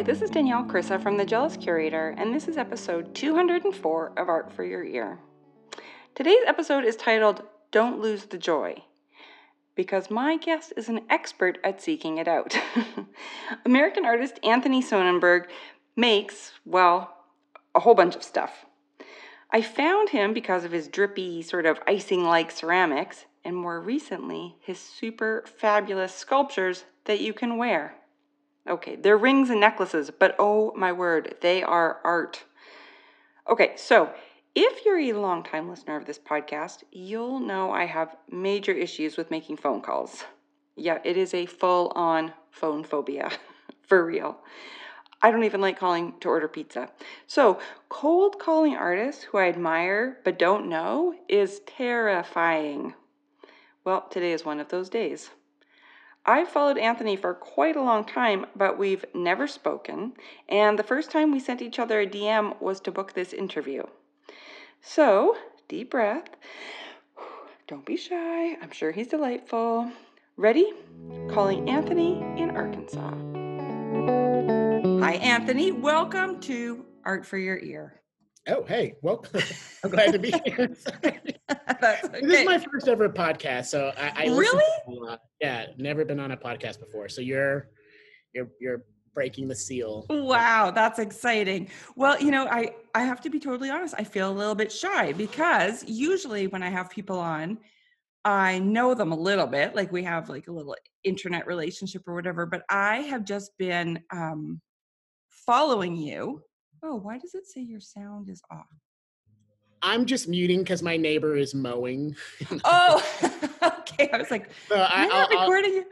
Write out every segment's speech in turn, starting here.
Hi, this is Danielle Krysa from The Jealous Curator, and this is episode 204 of Art for Your Ear. Today's episode is titled Don't Lose the Joy, because my guest is an expert at seeking it out. American artist Anthony Sonnenberg makes, well, a whole bunch of stuff. I found him because of his drippy, sort of icing like ceramics, and more recently, his super fabulous sculptures that you can wear. Okay, they're rings and necklaces, but oh my word, they are art. Okay, so if you're a longtime listener of this podcast, you'll know I have major issues with making phone calls. Yeah, it is a full on phone phobia, for real. I don't even like calling to order pizza. So, cold calling artists who I admire but don't know is terrifying. Well, today is one of those days. I've followed Anthony for quite a long time, but we've never spoken, and the first time we sent each other a DM was to book this interview. So, deep breath. Don't be shy. I'm sure he's delightful. Ready? Calling Anthony in Arkansas. Hi, Anthony. Welcome to Art for Your Ear. Oh, hey, welcome. I'm glad to be here. Okay. This is my first ever podcast, so I, I Really? Yeah, never been on a podcast before, so you're you're you're breaking the seal. Wow, that's exciting. Well, you know, I I have to be totally honest. I feel a little bit shy because usually when I have people on, I know them a little bit, like we have like a little internet relationship or whatever, but I have just been um following you. Oh, why does it say your sound is off? I'm just muting because my neighbor is mowing. Oh, okay. I was like, So I, You're not I'll- recording.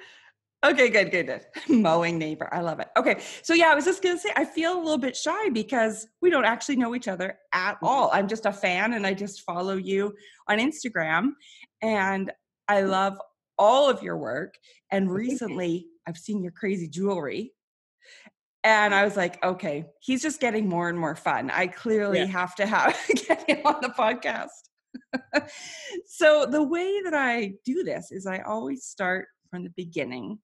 Okay, good, good, good. Mowing neighbor. I love it. Okay. So yeah, I was just gonna say I feel a little bit shy because we don't actually know each other at Mm-hmm. all. I'm just a fan and I just follow you on Instagram and I love all of your work. And recently I've seen your crazy jewelry. And I was like, okay, he's just getting more and more fun. I clearly Yeah. have to have get him on the podcast. so the way that I do this is I always start from the beginning,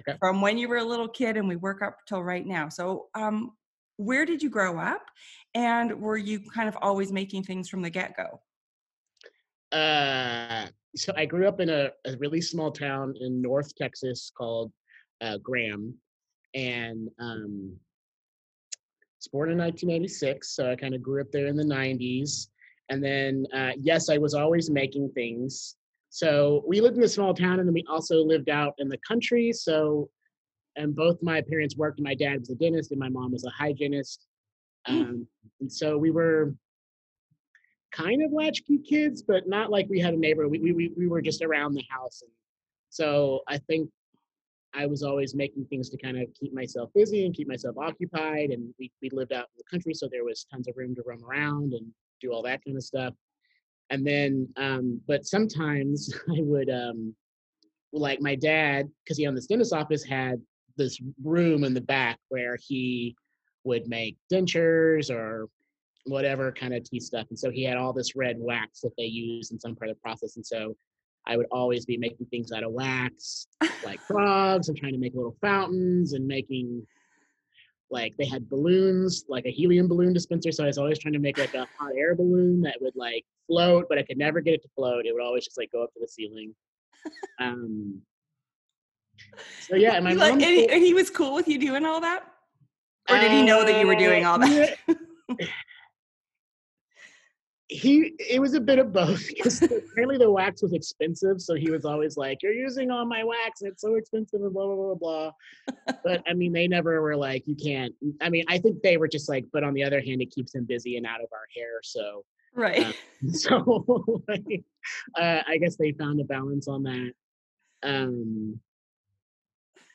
Okay. from when you were a little kid, and we work up till right now. So, um, where did you grow up, and were you kind of always making things from the get go? uh, so I grew up in a, a really small town in North Texas called uh, Graham, and um, was born in 1986. So I kind of grew up there in the 90s, and then uh, yes, I was always making things. So we lived in a small town, and then we also lived out in the country. So, and both my parents worked. My dad was a dentist, and my mom was a hygienist. Mm. Um, and so we were kind of latchkey kids, but not like we had a neighbor. We, we, we, we were just around the house. And so I think I was always making things to kind of keep myself busy and keep myself occupied. And we, we lived out in the country, so there was tons of room to roam around and do all that kind of stuff. And then, um, but sometimes I would, um, like my dad, because he owned this dentist office, had this room in the back where he would make dentures or whatever kind of tea stuff. And so he had all this red wax that they use in some part of the process. And so I would always be making things out of wax, like frogs, and trying to make little fountains and making like they had balloons, like a helium balloon dispenser. So I was always trying to make like a hot air balloon that would like float, but I could never get it to float. It would always just like go up to the ceiling. Um, so yeah, and my like, mom and he, and he was cool with you doing all that, or did he know that you were doing all Uh, that? he it was a bit of both because apparently the wax was expensive so he was always like you're using all my wax and it's so expensive and blah blah blah blah but i mean they never were like you can't i mean i think they were just like but on the other hand it keeps him busy and out of our hair so right. uh, so like, uh, i guess they found a balance on that um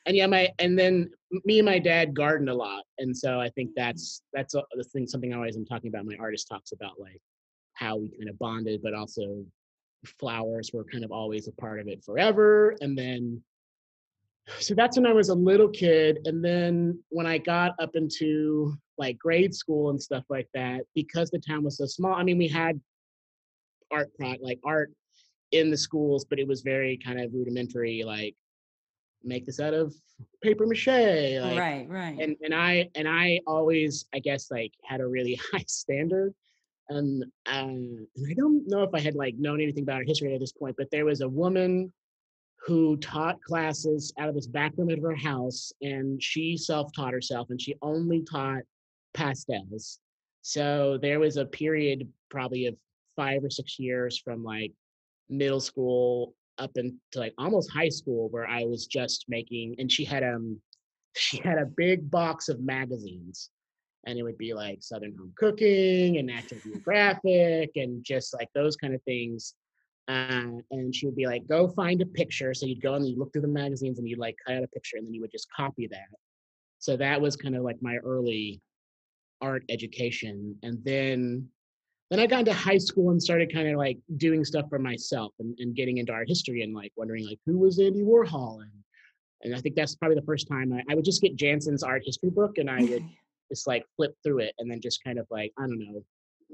and yeah my and then me and my dad garden a lot and so i think that's that's a- the thing something i always am talking about my artist talks about like how we kind of bonded but also flowers were kind of always a part of it forever and then so that's when i was a little kid and then when i got up into like grade school and stuff like that because the town was so small i mean we had art pro- like art in the schools but it was very kind of rudimentary like make this out of paper mache. Like, right, right. And and I and I always, I guess, like had a really high standard. And um, and I don't know if I had like known anything about her history at this point, but there was a woman who taught classes out of this back room of her house, and she self-taught herself, and she only taught pastels. So there was a period probably of five or six years from like middle school up into like almost high school where I was just making and she had um she had a big box of magazines and it would be like Southern Home Cooking and Natural Geographic and just like those kind of things. Uh, and she would be like, go find a picture. So you'd go and you look through the magazines and you'd like cut out a picture and then you would just copy that. So that was kind of like my early art education. And then then I got into high school and started kind of like doing stuff for myself and, and getting into art history and like wondering like who was Andy Warhol and and I think that's probably the first time I, I would just get Janson's art history book and I would just like flip through it and then just kind of like I don't know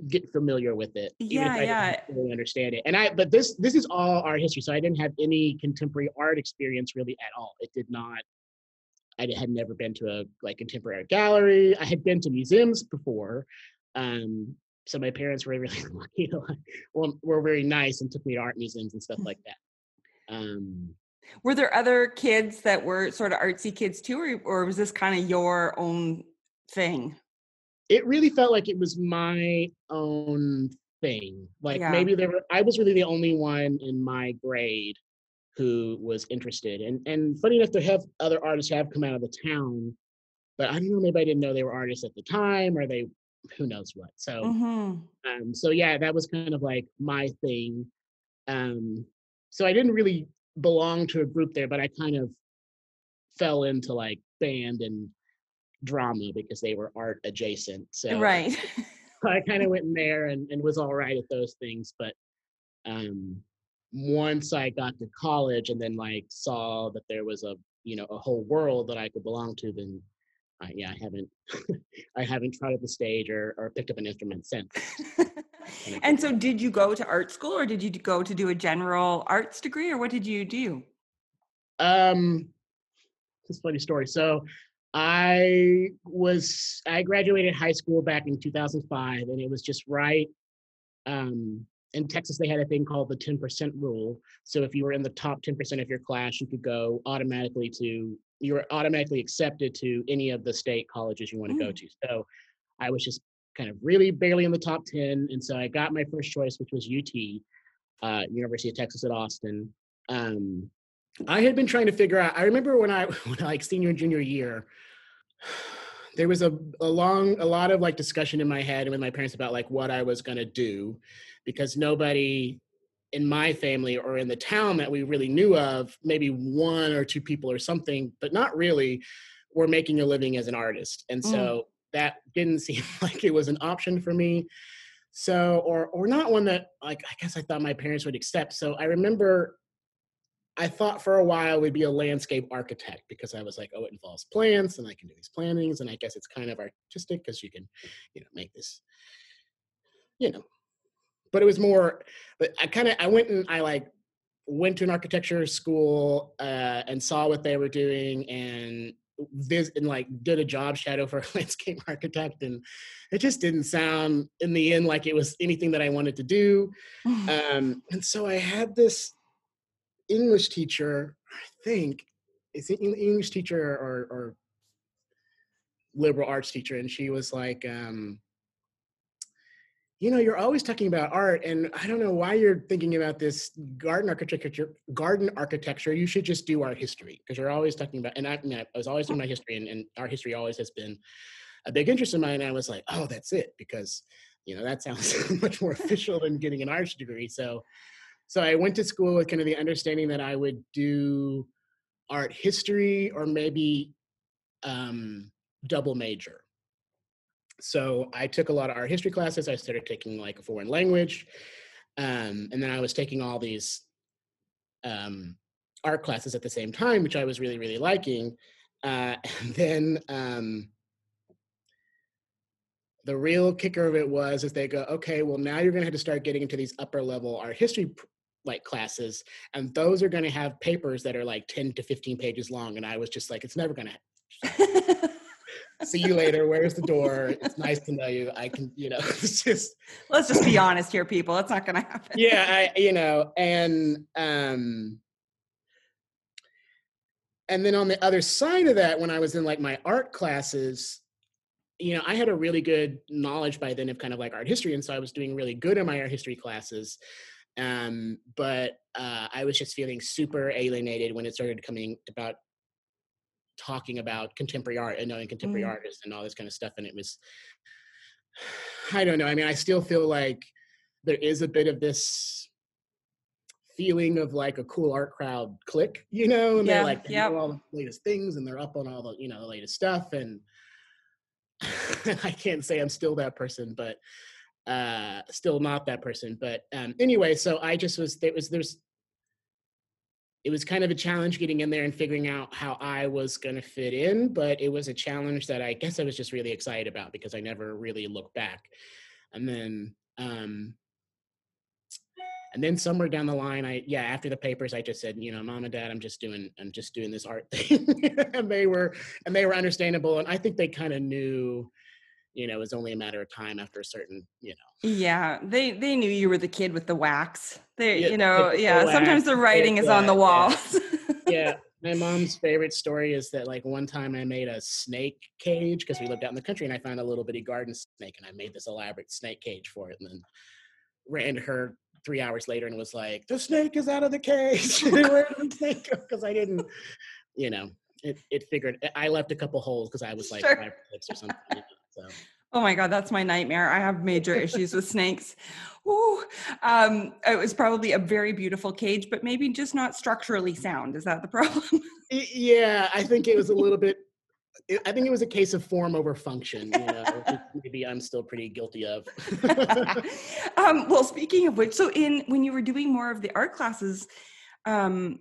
get familiar with it. Yeah, yeah. I don't really understand it. And I but this this is all art history, so I didn't have any contemporary art experience really at all. It did not. I had never been to a like contemporary gallery. I had been to museums before, um, so my parents were really lucky well, were very nice and took me to art museums and stuff like that. Um, were there other kids that were sort of artsy kids too, or, or was this kind of your own thing? It really felt like it was my own thing. Like yeah. maybe there were, I was really the only one in my grade who was interested. And and funny enough, there have other artists have come out of the town, but I don't know, maybe I didn't know they were artists at the time, or they who knows what. So, mm-hmm. um, so yeah, that was kind of like my thing. Um, so I didn't really belong to a group there, but I kind of fell into like band and drama because they were art adjacent. So right. I kind of went in there and, and was all right at those things. But um, once I got to college and then like saw that there was a you know a whole world that I could belong to, then I, yeah, I haven't, I haven't tried at the stage or, or picked up an instrument since. and so, did you go to art school, or did you go to do a general arts degree, or what did you do? Um, it's a funny story. So, I was I graduated high school back in 2005, and it was just right. Um, in Texas, they had a thing called the 10% rule. So if you were in the top 10% of your class, you could go automatically to you're automatically accepted to any of the state colleges you want to mm. go to. So I was just kind of really barely in the top 10. And so I got my first choice, which was UT, uh, University of Texas at Austin. Um, I had been trying to figure out, I remember when I, when I, like senior and junior year, there was a, a long, a lot of like discussion in my head and with my parents about like what I was going to do because nobody in my family or in the town that we really knew of, maybe one or two people or something, but not really, were making a living as an artist. And so mm. that didn't seem like it was an option for me. So, or or not one that like I guess I thought my parents would accept. So I remember I thought for a while we'd be a landscape architect because I was like, oh, it involves plants and I can do these plantings, and I guess it's kind of artistic because you can, you know, make this, you know, but it was more but i kind of i went and i like went to an architecture school uh, and saw what they were doing and vis- and like did a job shadow for a landscape architect and it just didn't sound in the end like it was anything that i wanted to do. Um, and so i had this english teacher i think is it english teacher or, or liberal arts teacher and she was like um, you know, you're always talking about art, and I don't know why you're thinking about this garden architecture. Garden architecture, you should just do art history because you're always talking about. And I, I was always doing my history, and, and art history always has been a big interest of mine. And I was like, oh, that's it, because you know that sounds much more official than getting an arts degree. So, so I went to school with kind of the understanding that I would do art history or maybe um, double major so I took a lot of art history classes. I started taking like a foreign language. Um, and then I was taking all these um, art classes at the same time, which I was really, really liking. Uh, and then um, the real kicker of it was is they go, okay, well now you're going to have to start getting into these upper level art history like classes and those are going to have papers that are like 10 to 15 pages long and i was just like it's never going to see you later. Where's the door? It's nice to know you. I can you know it's just let's just be honest here people. It's not going to happen. Yeah i you know and um and then on the other side of that when i was in like my art classes you know i had a really good knowledge by then of kind of like art history and so i was doing really good in my art history classes um, but uh, i was just feeling super alienated when it started coming about talking about contemporary art and knowing contemporary mm. artists and all this kind of stuff and it was i don't know i mean i still feel like there is a bit of this feeling of like a cool art crowd click, you know, and yeah, they're like they know all the latest things and they're up on all the you know the latest stuff. And I can't say I'm still that person, but uh still not that person. But um anyway, so I just was there was there's it was kind of a challenge getting in there and figuring out how I was going to fit in, but it was a challenge that I guess I was just really excited about because I never really looked back. And then um and then somewhere down the line i yeah after the papers i just said you know mom and dad i'm just doing i'm just doing this art thing and they were and they were understandable and i think they kind of knew you know it was only a matter of time after a certain you know yeah they they knew you were the kid with the wax they yeah, you know yeah the sometimes the writing is on the walls yeah. yeah. my mom's favorite story is that like one time i made a snake cage because we lived out in the country and i found a little bitty garden snake and i made this elaborate snake cage for it and then ran to her three hours later and was like, the snake is out of the cage. Where did the snake go? Because I didn't, you know, it, it figured I left a couple holes because I was like sure. five or six or something. You know, so. Oh my God, that's my nightmare. I have major issues with snakes. Ooh, um, it was probably a very beautiful cage, but maybe just not structurally sound. Is that the problem? yeah, I think it was a little bit I think it was a case of form over function. You know, maybe I'm still pretty guilty of. um, well, speaking of which, so in when you were doing more of the art classes, um,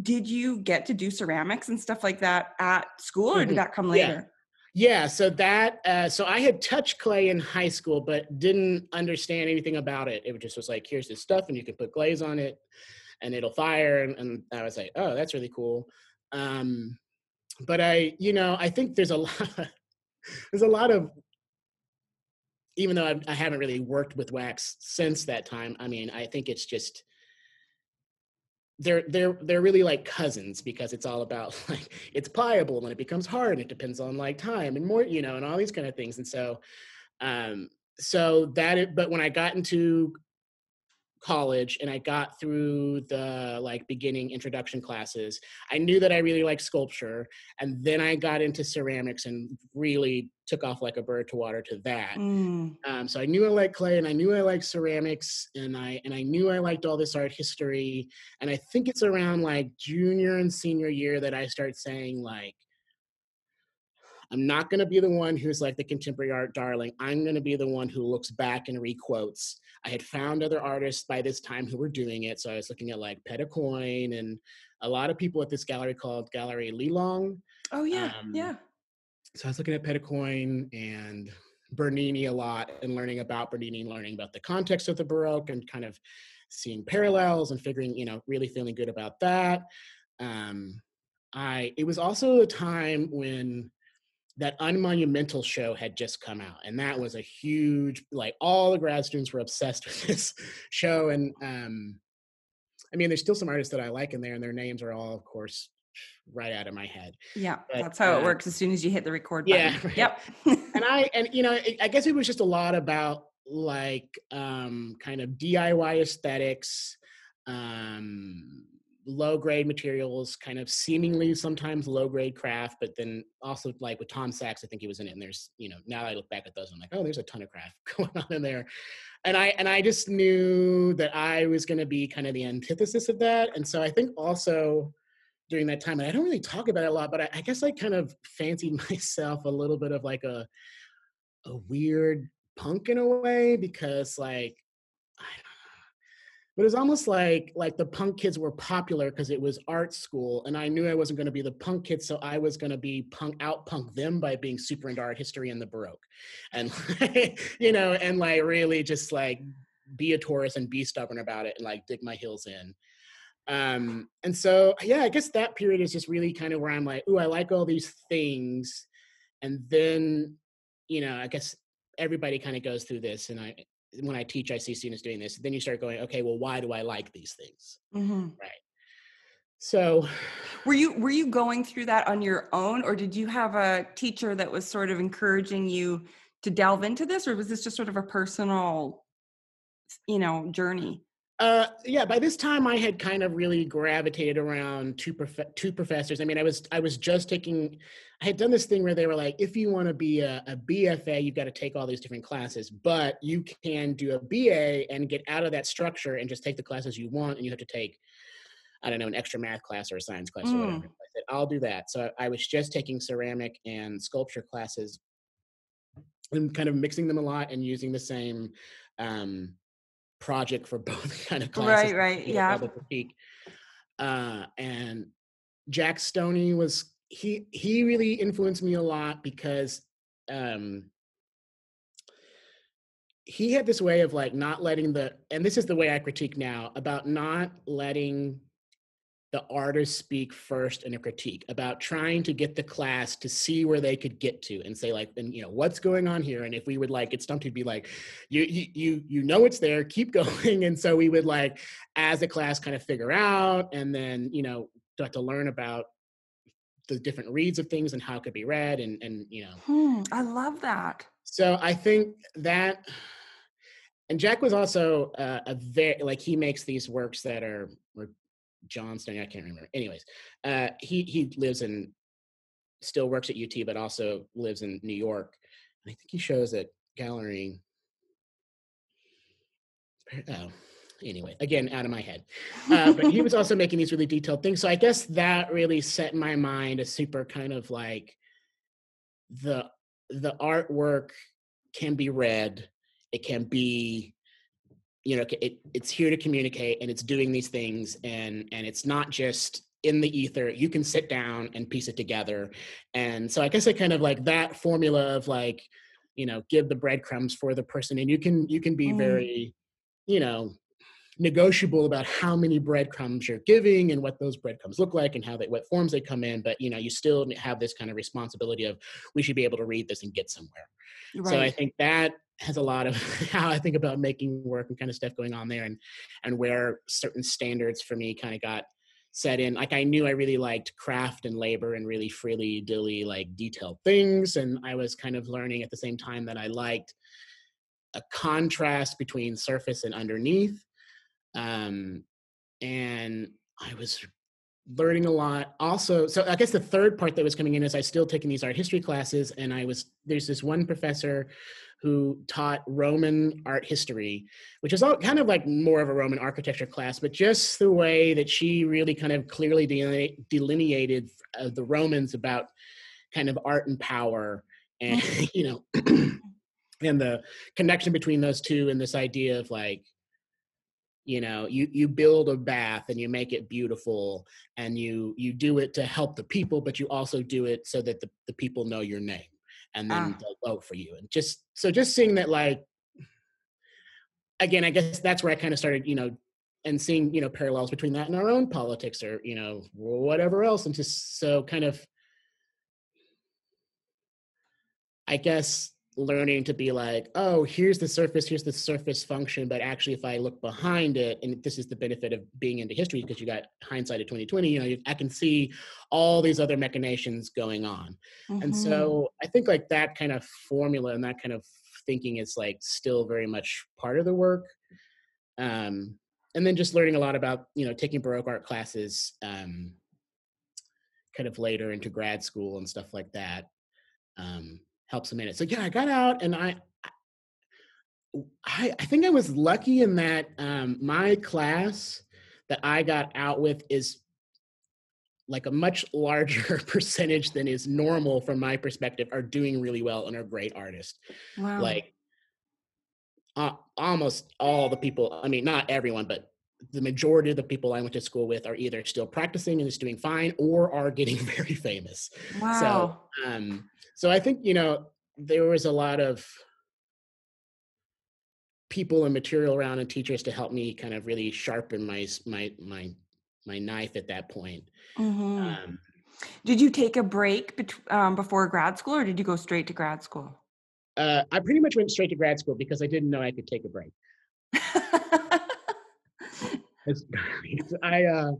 did you get to do ceramics and stuff like that at school, or did mm-hmm. that come later? Yeah. Yeah so that uh, so I had touched clay in high school, but didn't understand anything about it. It just was like, here's this stuff, and you can put glaze on it, and it'll fire. And, and I was like, oh, that's really cool. Um, but I, you know, I think there's a lot, there's a lot of, even though I've, I haven't really worked with wax since that time. I mean, I think it's just, they're they're they're really like cousins because it's all about like it's pliable and it becomes hard and it depends on like time and more you know and all these kind of things. And so um so that it, but when i got into college and I got through the like beginning introduction classes, I knew that I really liked sculpture. And then I got into ceramics and really took off like a bird to water to that. Mm. Um, so I knew I liked clay and I knew I liked ceramics and I and I knew I liked all this art history. And I think it's around like junior and senior year that I start saying like, I'm not going to be the one who's like the contemporary art darling. I'm going to be the one who looks back and requotes. I had found other artists by this time who were doing it. So I was looking at like Petah Coyne and a lot of people at this gallery called Gallery Lelong. Oh, yeah. Um, yeah. So I was looking at Petah Coyne and Bernini a lot and learning about Bernini, learning about the context of the Baroque and kind of seeing parallels and figuring, you know, really feeling good about that. Um, I, it was also a time when that unmonumental show had just come out and that was a huge like all the grad students were obsessed with this show and um i mean there's still some artists that i like in there and their names are all of course right out of my head yeah but, that's how uh, it works as soon as you hit the record button. yeah right. yep and i and you know i guess it was just a lot about like um kind of diy aesthetics um low grade materials, kind of seemingly sometimes low grade craft, but then also like with Tom Sachs, I think he was in it. And there's, you know, now I look back at those, I'm like, oh, there's a ton of craft going on in there. And I and I just knew that I was going to be kind of the antithesis of that. And so I think also during that time, and I don't really talk about it a lot, but I, I guess I kind of fancied myself a little bit of like a a weird punk in a way because like but it was almost like like the punk kids were popular because it was art school and i knew i wasn't going to be the punk kid so i was going to be punk out punk them by being super into art history and the baroque and you know and like really just like be a tourist and be stubborn about it and like dig my heels in. Um, and so yeah, I guess that period is just really kind of where I'm like, oh, I like all these things. And then, you know, I guess everybody kind of goes through this and I when I teach, I see students doing this. Then you start going, okay, well, why do I like these things? Mm-hmm. Right. So, were you were you going through that on your own, or did you have a teacher that was sort of encouraging you to delve into this, or was this just sort of a personal, you know, journey? Uh, yeah. By this time, I had kind of really gravitated around two prof- two professors. I mean, I was I was just taking. I had done this thing where they were like, if you want to be a, a BFA, you've got to take all these different classes, but you can do a BA and get out of that structure and just take the classes you want, and you have to take I don't know, an extra math class or a science class mm. or whatever. Mm. I said, I'll do that. So I was just taking ceramic and sculpture classes and kind of mixing them a lot and using the same um, project for both kind of classes. Right, right, yeah. Uh, and Jack Stoney was he he really influenced me a lot because um, he had this way of like not letting the and this is the way I critique now about not letting the artists speak first in a critique about trying to get the class to see where they could get to and say like and you know what's going on here? And if we would like it's stumped to be like you you you know it's there keep going. And so we would like as a class kind of figure out and then you know start to learn about the different reads of things and how it could be read and and you know. Hmm, i love that. So i think that and jack was also uh, a very like he makes these works that are Johnston. I can't remember. Anyways, uh, he he lives in, still works at UT, but also lives in New York. And I think he shows at gallery. Oh, anyway, again, out of my head. Uh, but he was also making these really detailed things. So I guess that really set in my mind a super kind of like the the artwork can be read. It can be you know it, it's here to communicate and it's doing these things and and it's not just in the ether you can sit down and piece it together and so i guess i kind of like that formula of like you know give the breadcrumbs for the person and you can you can be mm. very you know negotiable about how many breadcrumbs you're giving and what those breadcrumbs look like and how they what forms they come in but you know you still have this kind of responsibility of we should be able to read this and get somewhere right. so i think that has a lot of how I think about making work and kind of stuff going on there and and where certain standards for me kind of got set in. Like I knew I really liked craft and labor and really freely dilly like detailed things. And I was kind of learning at the same time that I liked a contrast between surface and underneath. Um, and I was learning a lot also so i guess the third part that was coming in is i still taking these art history classes and i was there's this one professor who taught Roman art history, which is all kind of like more of a Roman architecture class, but just the way that she really kind of clearly delineated uh, the Romans about kind of art and power and, you know, and the connection between those two and this idea of like, you know you you build a bath and you make it beautiful and you you do it to help the people but you also do it so that the, the people know your name and then ah. they'll vote for you. And just so just seeing that like again, I guess that's where I kind of started, you know, and seeing, you know, parallels between that and our own politics or, you know, whatever else. And just so kind of I guess learning to be like, oh, here's the surface, here's the surface function, but actually, if I look behind it, and this is the benefit of being into history because you got hindsight of 2020, you know, I can see all these other machinations going on, mm-hmm. and so I think like that kind of formula and that kind of thinking is like still very much part of the work. Um, and then just learning a lot about you know taking baroque art classes um, kind of later into grad school and stuff like that um, helps a minute. So yeah, I got out and I I, I think I was lucky in that um, my class that I got out with is like a much larger percentage than is normal from my perspective are doing really well and are great artists. Wow. Like uh, almost all the people, I mean, not everyone, but the majority of the people I went to school with are either still practicing and is doing fine or are getting very famous. Wow. So, um, so I think, you know, there was a lot of people and material around and teachers to help me kind of really sharpen my my my my knife at that point. Mm-hmm. Um, did you take a break bet- um, before grad school, or did you go straight to grad school? Uh, I pretty much went straight to grad school because I didn't know I could take a break. I uh,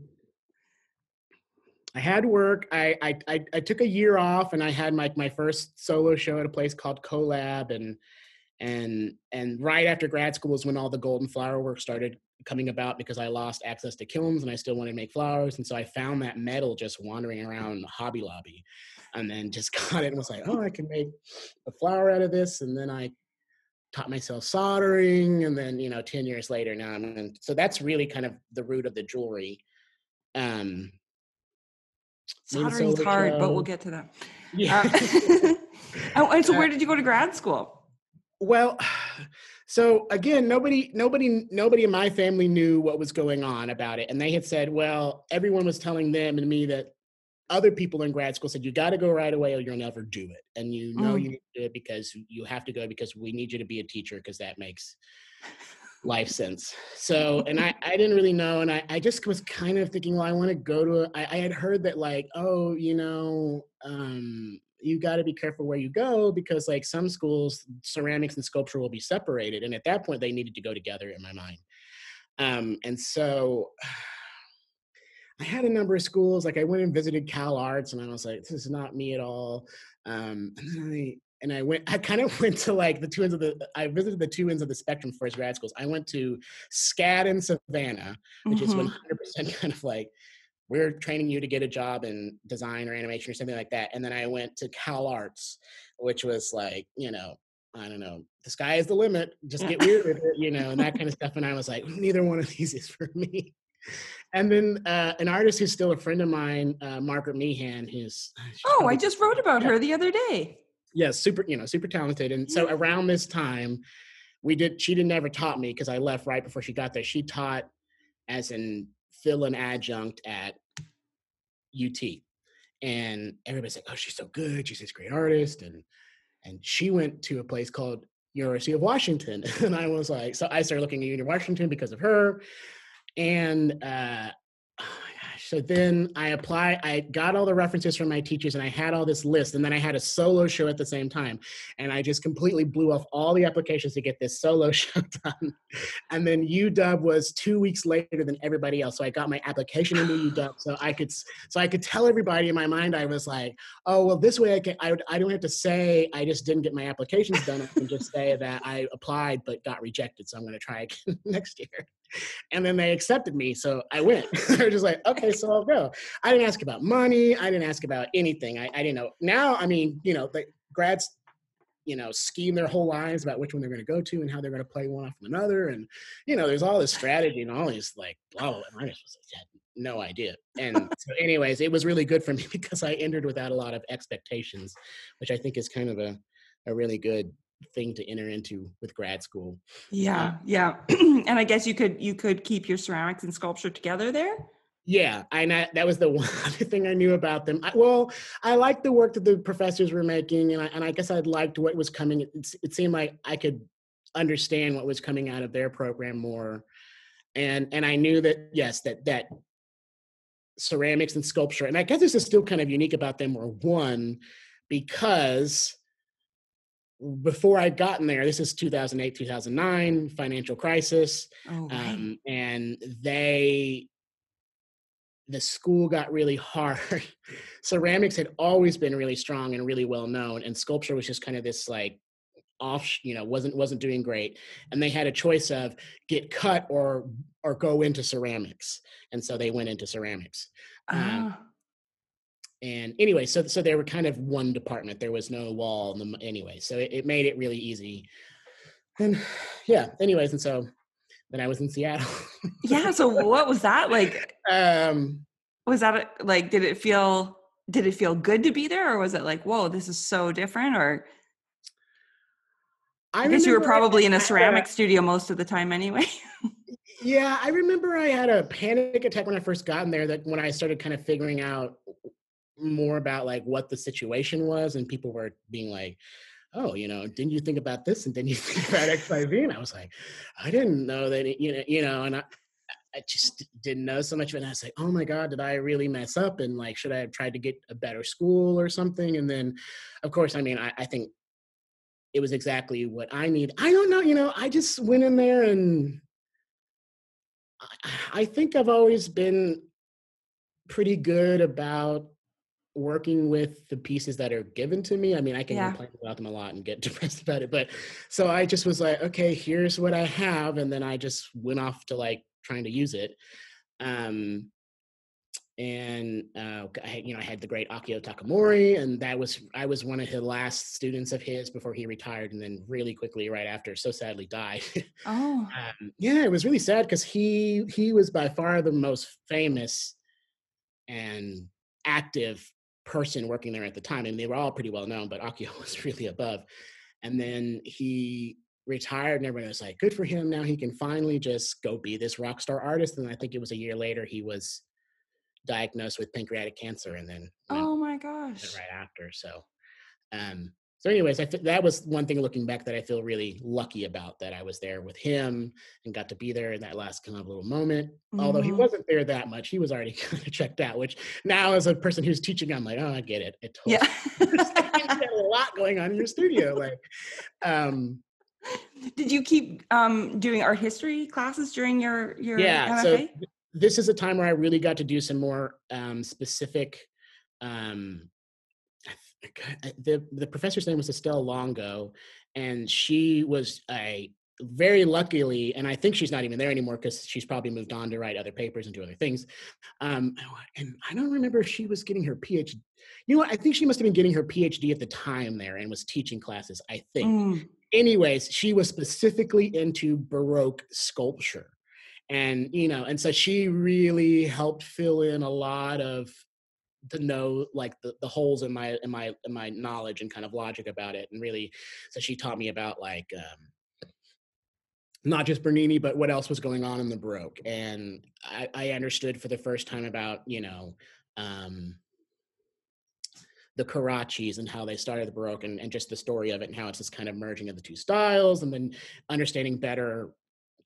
I had work. I, I, I I took a year off, and I had my my first solo show at a place called CoLab, and and and right after grad school was when all the golden flower work started coming about because I lost access to kilns and I still wanted to make flowers, and so I found that metal just wandering around Hobby Lobby, and then just got it and was like, oh, I can make a flower out of this, and then I taught myself soldering, and then you know, ten years later now I'm in, so that's really kind of the root of the jewelry. Um, Soldering's hard, show. but we'll get to that. Yeah. Uh, oh, and so where did you go to grad school? Well, so again, nobody, nobody, nobody in my family knew what was going on about it, and they had said, well, everyone was telling them and me that other people in grad school said you got to go right away or you'll never do it, and you know mm. you need to do it because you have to go because we need you to be a teacher because that makes life sense. So, and I, I didn't really know. And I, I just was kind of thinking, well, I want to go to, a, I, I had heard that like, oh, you know, um, you got to be careful where you go because like some schools, ceramics and sculpture will be separated. And at that point they needed to go together in my mind. Um, and so I had a number of schools, like I went and visited Cal Arts and I was like, this is not me at all. Um, and then I, and I went, I kind of went to like the two ends of the, I visited the two ends of the spectrum for his grad schools. I went to SCAD in Savannah, which mm-hmm. is 100% kind of like, we're training you to get a job in design or animation or something like that. And then I went to Cal Arts, which was like, you know, I don't know, the sky is the limit, just get weird with it, you know, and that kind of stuff. And I was like, neither one of these is for me. And then uh, an artist who's still a friend of mine, uh, Margaret Meehan, who's oh, I just wrote about her the other day yeah, super, you know, super talented. And so around this time, we did. She didn't ever taught me because I left right before she got there. She taught as an fill and adjunct at UT, and everybody's like, "Oh, she's so good. She's this great artist." And and she went to a place called University of Washington, and I was like, so I started looking at University of Washington because of her, and uh, so then I apply, I got all the references from my teachers and I had all this list. And then I had a solo show at the same time. And I just completely blew off all the applications to get this solo show done. And then UW was two weeks later than everybody else. So I got my application into UW. So I could so I could tell everybody in my mind, I was like, oh well, this way I can I, I don't have to say I just didn't get my applications done. I can just say that I applied but got rejected. So I'm gonna try again next year and then they accepted me so i went. They're just like okay so i'll go. I didn't ask about money i didn't ask about anything i, I didn't know. Now i mean you know the grads you know scheme their whole lives about which one they're going to go to and how they're going to play one off of another and you know there's all this strategy and all these like blah blah, blah. i just had no idea. And so anyways it was really good for me because i entered without a lot of expectations which i think is kind of a, a really good thing to enter into with grad school. Yeah, um, yeah. and I guess you could you could keep your ceramics and sculpture together there. Yeah, and I, that was the one thing I knew about them. I, well, I liked the work that the professors were making, and I, and I guess I liked what was coming. It, it seemed like I could understand what was coming out of their program more, and and I knew that yes, that that ceramics and sculpture, and I guess this is still kind of unique about them, were one because before I'd gotten there, this is 2008, 2009, financial crisis. Oh, um, and they, the school got really hard. Ceramics had always been really strong and really well known, and sculpture was just kind of this like off, you know, wasn't wasn't doing great. And they had a choice of get cut or or go into ceramics, and so they went into ceramics. Um, ah and anyway so so they were kind of one department. There was no wall the, anyway. So it, it, made it really easy. And yeah anyways and so then i was in seattle. Yeah so what was that like? Um was that a, like did it feel did it feel good to be there or was it like whoa this is so different or? I, I guess you were probably in a ceramic a, studio most of the time anyway. yeah, I remember I had a panic attack when I first got in there that when I started kind of figuring out more about like what the situation was and people were being like oh, you know, didn't you think about this and didn't you think about X, Y, Z? And I was like, I didn't know that, it, you know, you know, and I, I just didn't know so much of it. And I was like, oh my God, did I really mess up? And like, should I have tried to get a better school or something? And then, of course, I mean, I, I think it was exactly what I need. I don't know, you know, I just went in there and I, I think I've always been pretty good about working with the pieces that are given to me. I mean, I can yeah. complain about them a lot and get depressed about it, but so I just was like, okay, here's what I have, and then I just went off to like trying to use it. Um, and uh, I, you know, I had the great Akio Takamori, and that was I was one of his last students of his before he retired, and then really quickly right after, so sadly died. Oh, um, yeah, it was really sad because he he was by far the most famous and active person working there at the time, and they were all pretty well known, but Akio was really above. And then he retired, and everyone was like, "Good for him! Now he can finally just go be this rock star artist." And I think it was a year later he was diagnosed with pancreatic cancer and then oh my gosh right after so um so anyways i th- that was one thing looking back that i feel really lucky about that i was there with him and got to be there in that last kind of little moment mm-hmm. although he mm-hmm. wasn't there that much he was already kind of checked out which now as a person who's teaching i'm like oh i get it it totally yeah a lot going on in your studio like um did you keep um, doing art history classes during your your yeah MFA? so this is a time where I really got to do some more um, specific. Um, the the professor's name was Estelle Longo, and she was a very luckily, and I think she's not even there anymore because she's probably moved on to write other papers and do other things. Um, and I don't remember if she was getting her PhD. You know what? I think she must have been getting her PhD at the time there and was teaching classes. I think. Mm. Anyways, she was specifically into Baroque sculpture and you know and so she really helped fill in a lot of to know like the, the holes in my in my in my knowledge and kind of logic about it and really so she taught me about like um not just Bernini, but what else was going on in the Baroque. And I, I understood for the first time about, you know, um, the Carraccis and how they started the Baroque and, and just the story of it and how it's this kind of merging of the two styles and then understanding better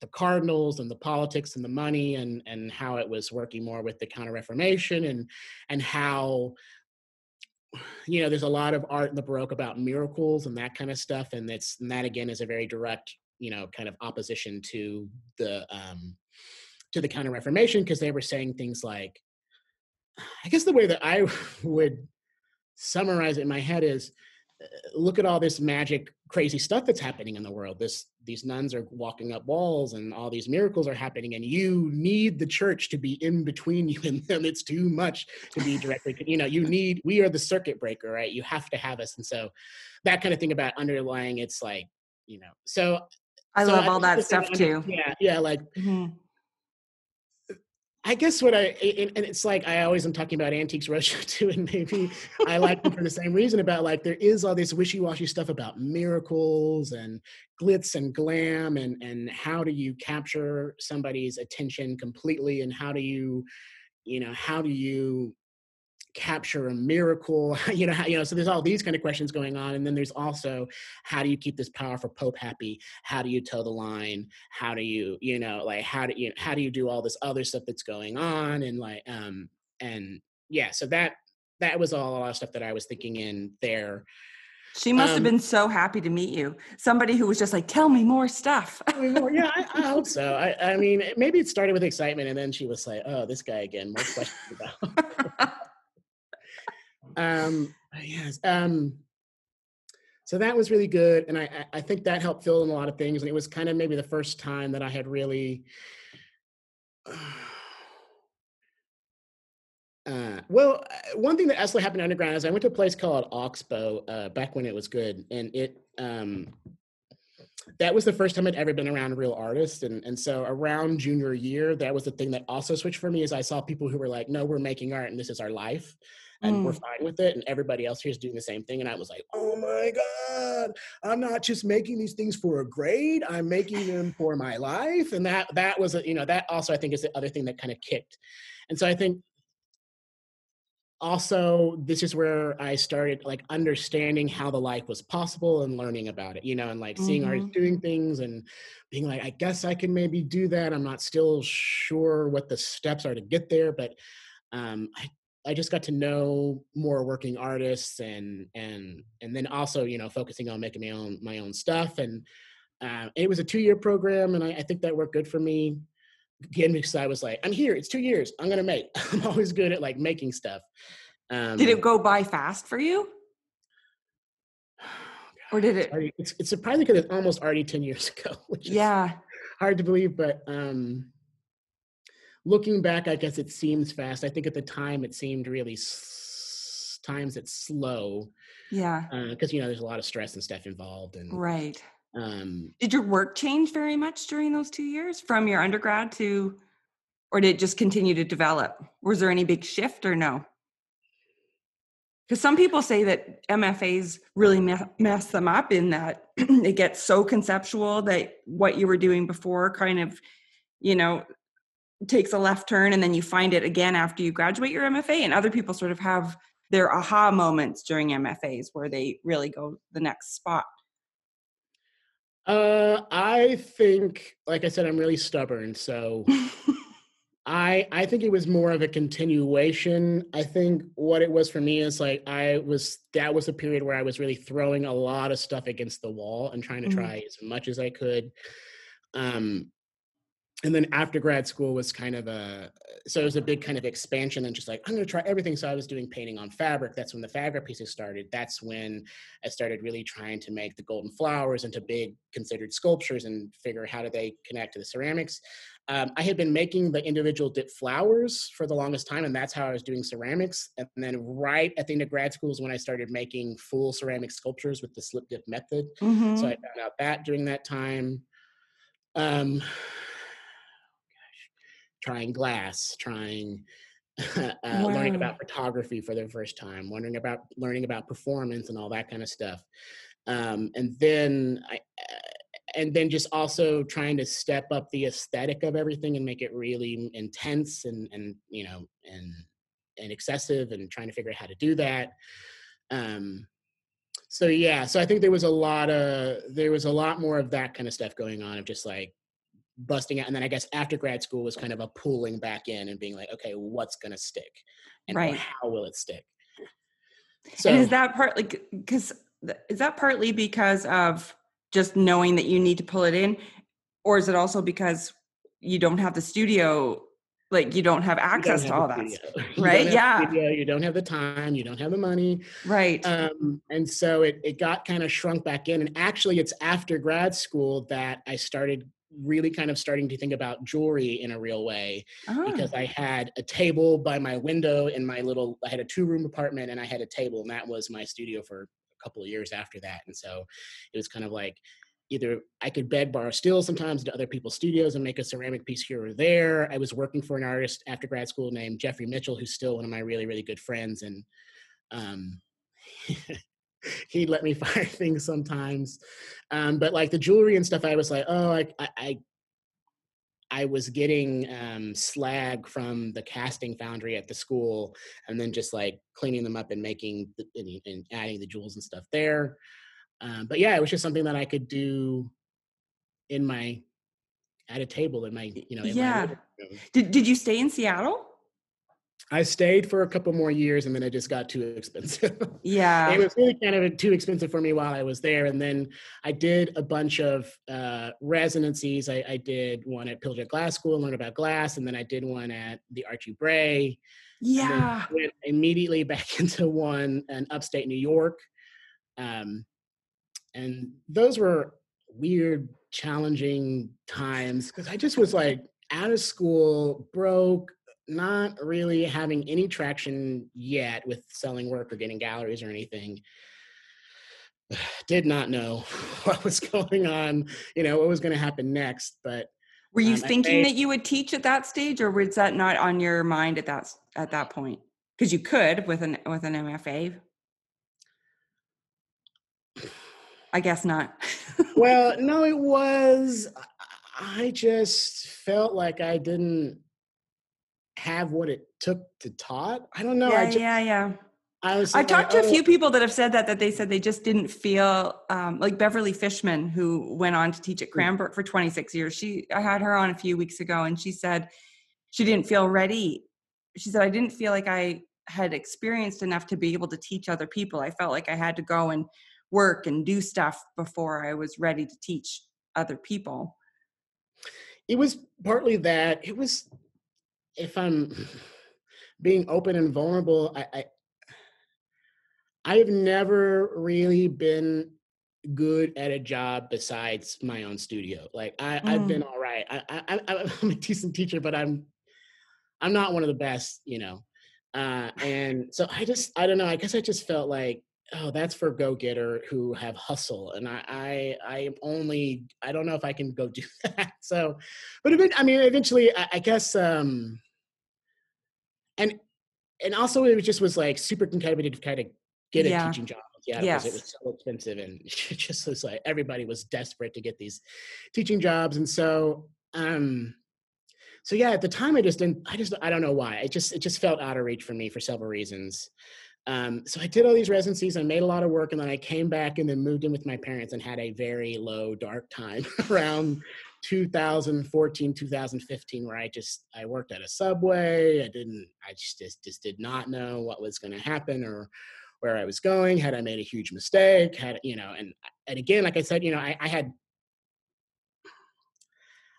the Cardinals and the politics and the money and and how it was working more with the Counter Reformation and and how you know there's a lot of art in the Baroque about miracles and that kind of stuff and that's and that again is a very direct you know kind of opposition to the um to the Counter Reformation because they were saying things like I guess the way that I would summarize it in my head is look at all this magic crazy stuff that's happening in the world. This these nuns are walking up walls and all these miracles are happening and you need the church to be in between you and them. It's too much to be directly you know you need we are the circuit breaker right? You have to have us. And so that kind of thing about underlying it's like you know so i so love all that stuff too. yeah yeah like mm-hmm. I guess what I and it's like I always am talking about antiques roadshow too, and maybe I like them for the same reason. About like there is all this wishy-washy stuff about miracles and glitz and glam, and and how do you capture somebody's attention completely, and how do you, you know, how do you capture a miracle you know how, you know so there's all these kind of questions going on and then there's also how do you keep this powerful pope happy how do you toe the line how do you you know like how do you how do you do all this other stuff that's going on and like um and yeah so that that was all a lot of stuff that i was thinking in there she must um, have been so happy to meet you. Somebody who was just like, "Tell me more stuff." yeah, I, I, hope so. I, I mean, maybe it started with excitement, and then she was like, "Oh, this guy again. More questions about." Um, yes. Um, so that was really good, and I I think that helped fill in a lot of things. And it was kind of maybe the first time that I had really. Uh, well, uh, one thing that actually happened underground is I went to a place called Oxbow uh, back when it was good, and it um, that was the first time I'd ever been around real artists, and and so around junior year, that was the thing that also switched for me. Is I saw people who were like, "No, we're making art, and this is our life," and mm. we're fine with it and everybody else here is doing the same thing and i was like oh my god i'm not just making these things for a grade i'm making them for my life and that that was a, you know that also i think is the other thing that kind of kicked and so i think also this is where i started like understanding how the life was possible and learning about it you know and like seeing Mhm. artists doing things and being like i guess i can maybe do that i'm not still sure what the steps are to get there but um i I just got to know more working artists and and and then also you know focusing on making my own my own stuff and uh, it was a two year program and I, I think that worked good for me again because I was like I'm here it's two years I'm gonna make I'm always good at like making stuff. Um, Did it go by fast for you? Or did it? already- It's, it's surprising because it's almost already ten years ago, which is Yeah. hard to believe. But um, looking back, I guess it seems fast. I think at the time it seemed really s- times it's slow Yeah. because you know there's a lot of stress and stuff involved and Right. um, Did your work change very much during those two years from your undergrad to, or did it just continue to develop? Was there any big shift or no? Because some people say that MFAs really me- mess them up in that it gets so conceptual that what you were doing before kind of, you know, takes a left turn and then you find it again after you graduate your MFA. And other people sort of have their aha moments during MFAs where they really go the next spot. Uh, I think, like I said, I'm really stubborn. So I I think it was more of a continuation. I think what it was for me is like I was that was a period where I was really throwing a lot of stuff against the wall and trying to Mhm. try as much as I could. Um, and then after grad school was kind of a so it was a big kind of expansion and just like i'm going to try everything. So i was doing painting on fabric. That's when the fabric pieces started. That's when i started really trying to make the golden flowers into big considered sculptures and figure how do they connect to the ceramics. Um, i had been making the individual dip flowers for the longest time and that's how i was doing ceramics. And then right at the end of grad school is when i started making full ceramic sculptures with the slip dip method. Mhm. so I found out that during that time. Um, trying glass, trying uh, learning about photography for the first time, wondering about learning about performance and all that kind of stuff. Um, and then I, uh, and then just also trying to step up the aesthetic of everything and make it really intense and and you know and and excessive and trying to figure out how to do that. Um, so yeah so i think there was a lot of there was a lot more of that kind of stuff going on of just like busting out and then i guess after grad school was kind of a pulling back in and being like okay what's going to stick and Right. how will it stick so and is that partly because is that partly because of just knowing that you need to pull it in, or is it also because you don't have the studio, like you don't have you don't access to all that? studio. stuff, You right? Yeah. studio, you don't have the time you don't have the money Right. um, and so it, it got kind of shrunk back in and actually it's after grad school that i started really kind of starting to think about jewelry in a real way Ah, because I had a table by my window in my little I had a two room apartment and I had a table and that was my studio for a couple of years after that. And so it was kind of like either I could beg borrow steal sometimes to other people's studios and make a ceramic piece here or there. I was working for an artist after grad school named Jeffrey Mitchell who's still one of my really really good friends and um he'd let me fire things sometimes um, but like the jewelry and stuff I was like oh I I, I I was getting um, slag from the casting foundry at the school, and then just like cleaning them up and making the, and, and adding the jewels and stuff there. Um, but yeah, it was just something that I could do in my at a table in my you know in yeah. Did Did you stay in Seattle? I stayed for a couple more years, and then it just got too expensive. Yeah. it was really kind of too expensive for me while I was there. And then I did a bunch of uh, residencies. I, I did one at Pilchuck Glass School and learned about glass, and then I did one at the Archie Bray. yeah. went immediately back into one in upstate New York. Um, and those were weird, challenging times because I just was like out of school, broke, not really having any traction yet with selling work or getting galleries or anything. Did not know what was going on, you know, what was going to happen next. But Were you um, thinking that you would teach at that stage, or was that not on your mind at that at that point? Because you could with an with an MFA. I guess not. well, no, it was. I just felt like I didn't have what it took to taught. I don't know. Yeah, I just, yeah, yeah. I was. I've like, talked to a oh, few people that have said that that they said they just didn't feel um, like Beverly Fishman, who went on to teach at Mm. Cranbrook for 26 years. She I had her on a few weeks ago, and she said she didn't feel ready. She said I didn't feel like I had experienced enough to be able to teach other people. I felt like I had to go and work and do stuff before I was ready to teach other people. it was partly that. It was, if I'm being open and vulnerable, I, I I've never really been good at a job besides my own studio. Like I, I've Mm. been all right. I, I, I'm a decent teacher, but I'm, I'm not one of the best, you know. Uh, and so I just, I don't know. I guess I just felt like, oh, that's for go-getter who have hustle, and I, I, I am only, I don't know if I can go do that. So, but I mean, eventually, I, I guess, um, and and also it was just was like super competitive to kind of get Yeah. a teaching job. Yeah, because it was so expensive and it just was like everybody was desperate to get these teaching jobs. And so um so yeah, at the time I just didn't I just I don't know why. It just it just felt out of reach for me for several reasons. Um, so I did all these residencies, I made a lot of work, and then I came back and then moved in with my parents and had a very low dark time around 2014 2015 where i just i worked at a subway. I didn't i just just, just did not know what was going to happen or where i was going. Had i made a huge mistake? Had you know and and again like i said you know i, I had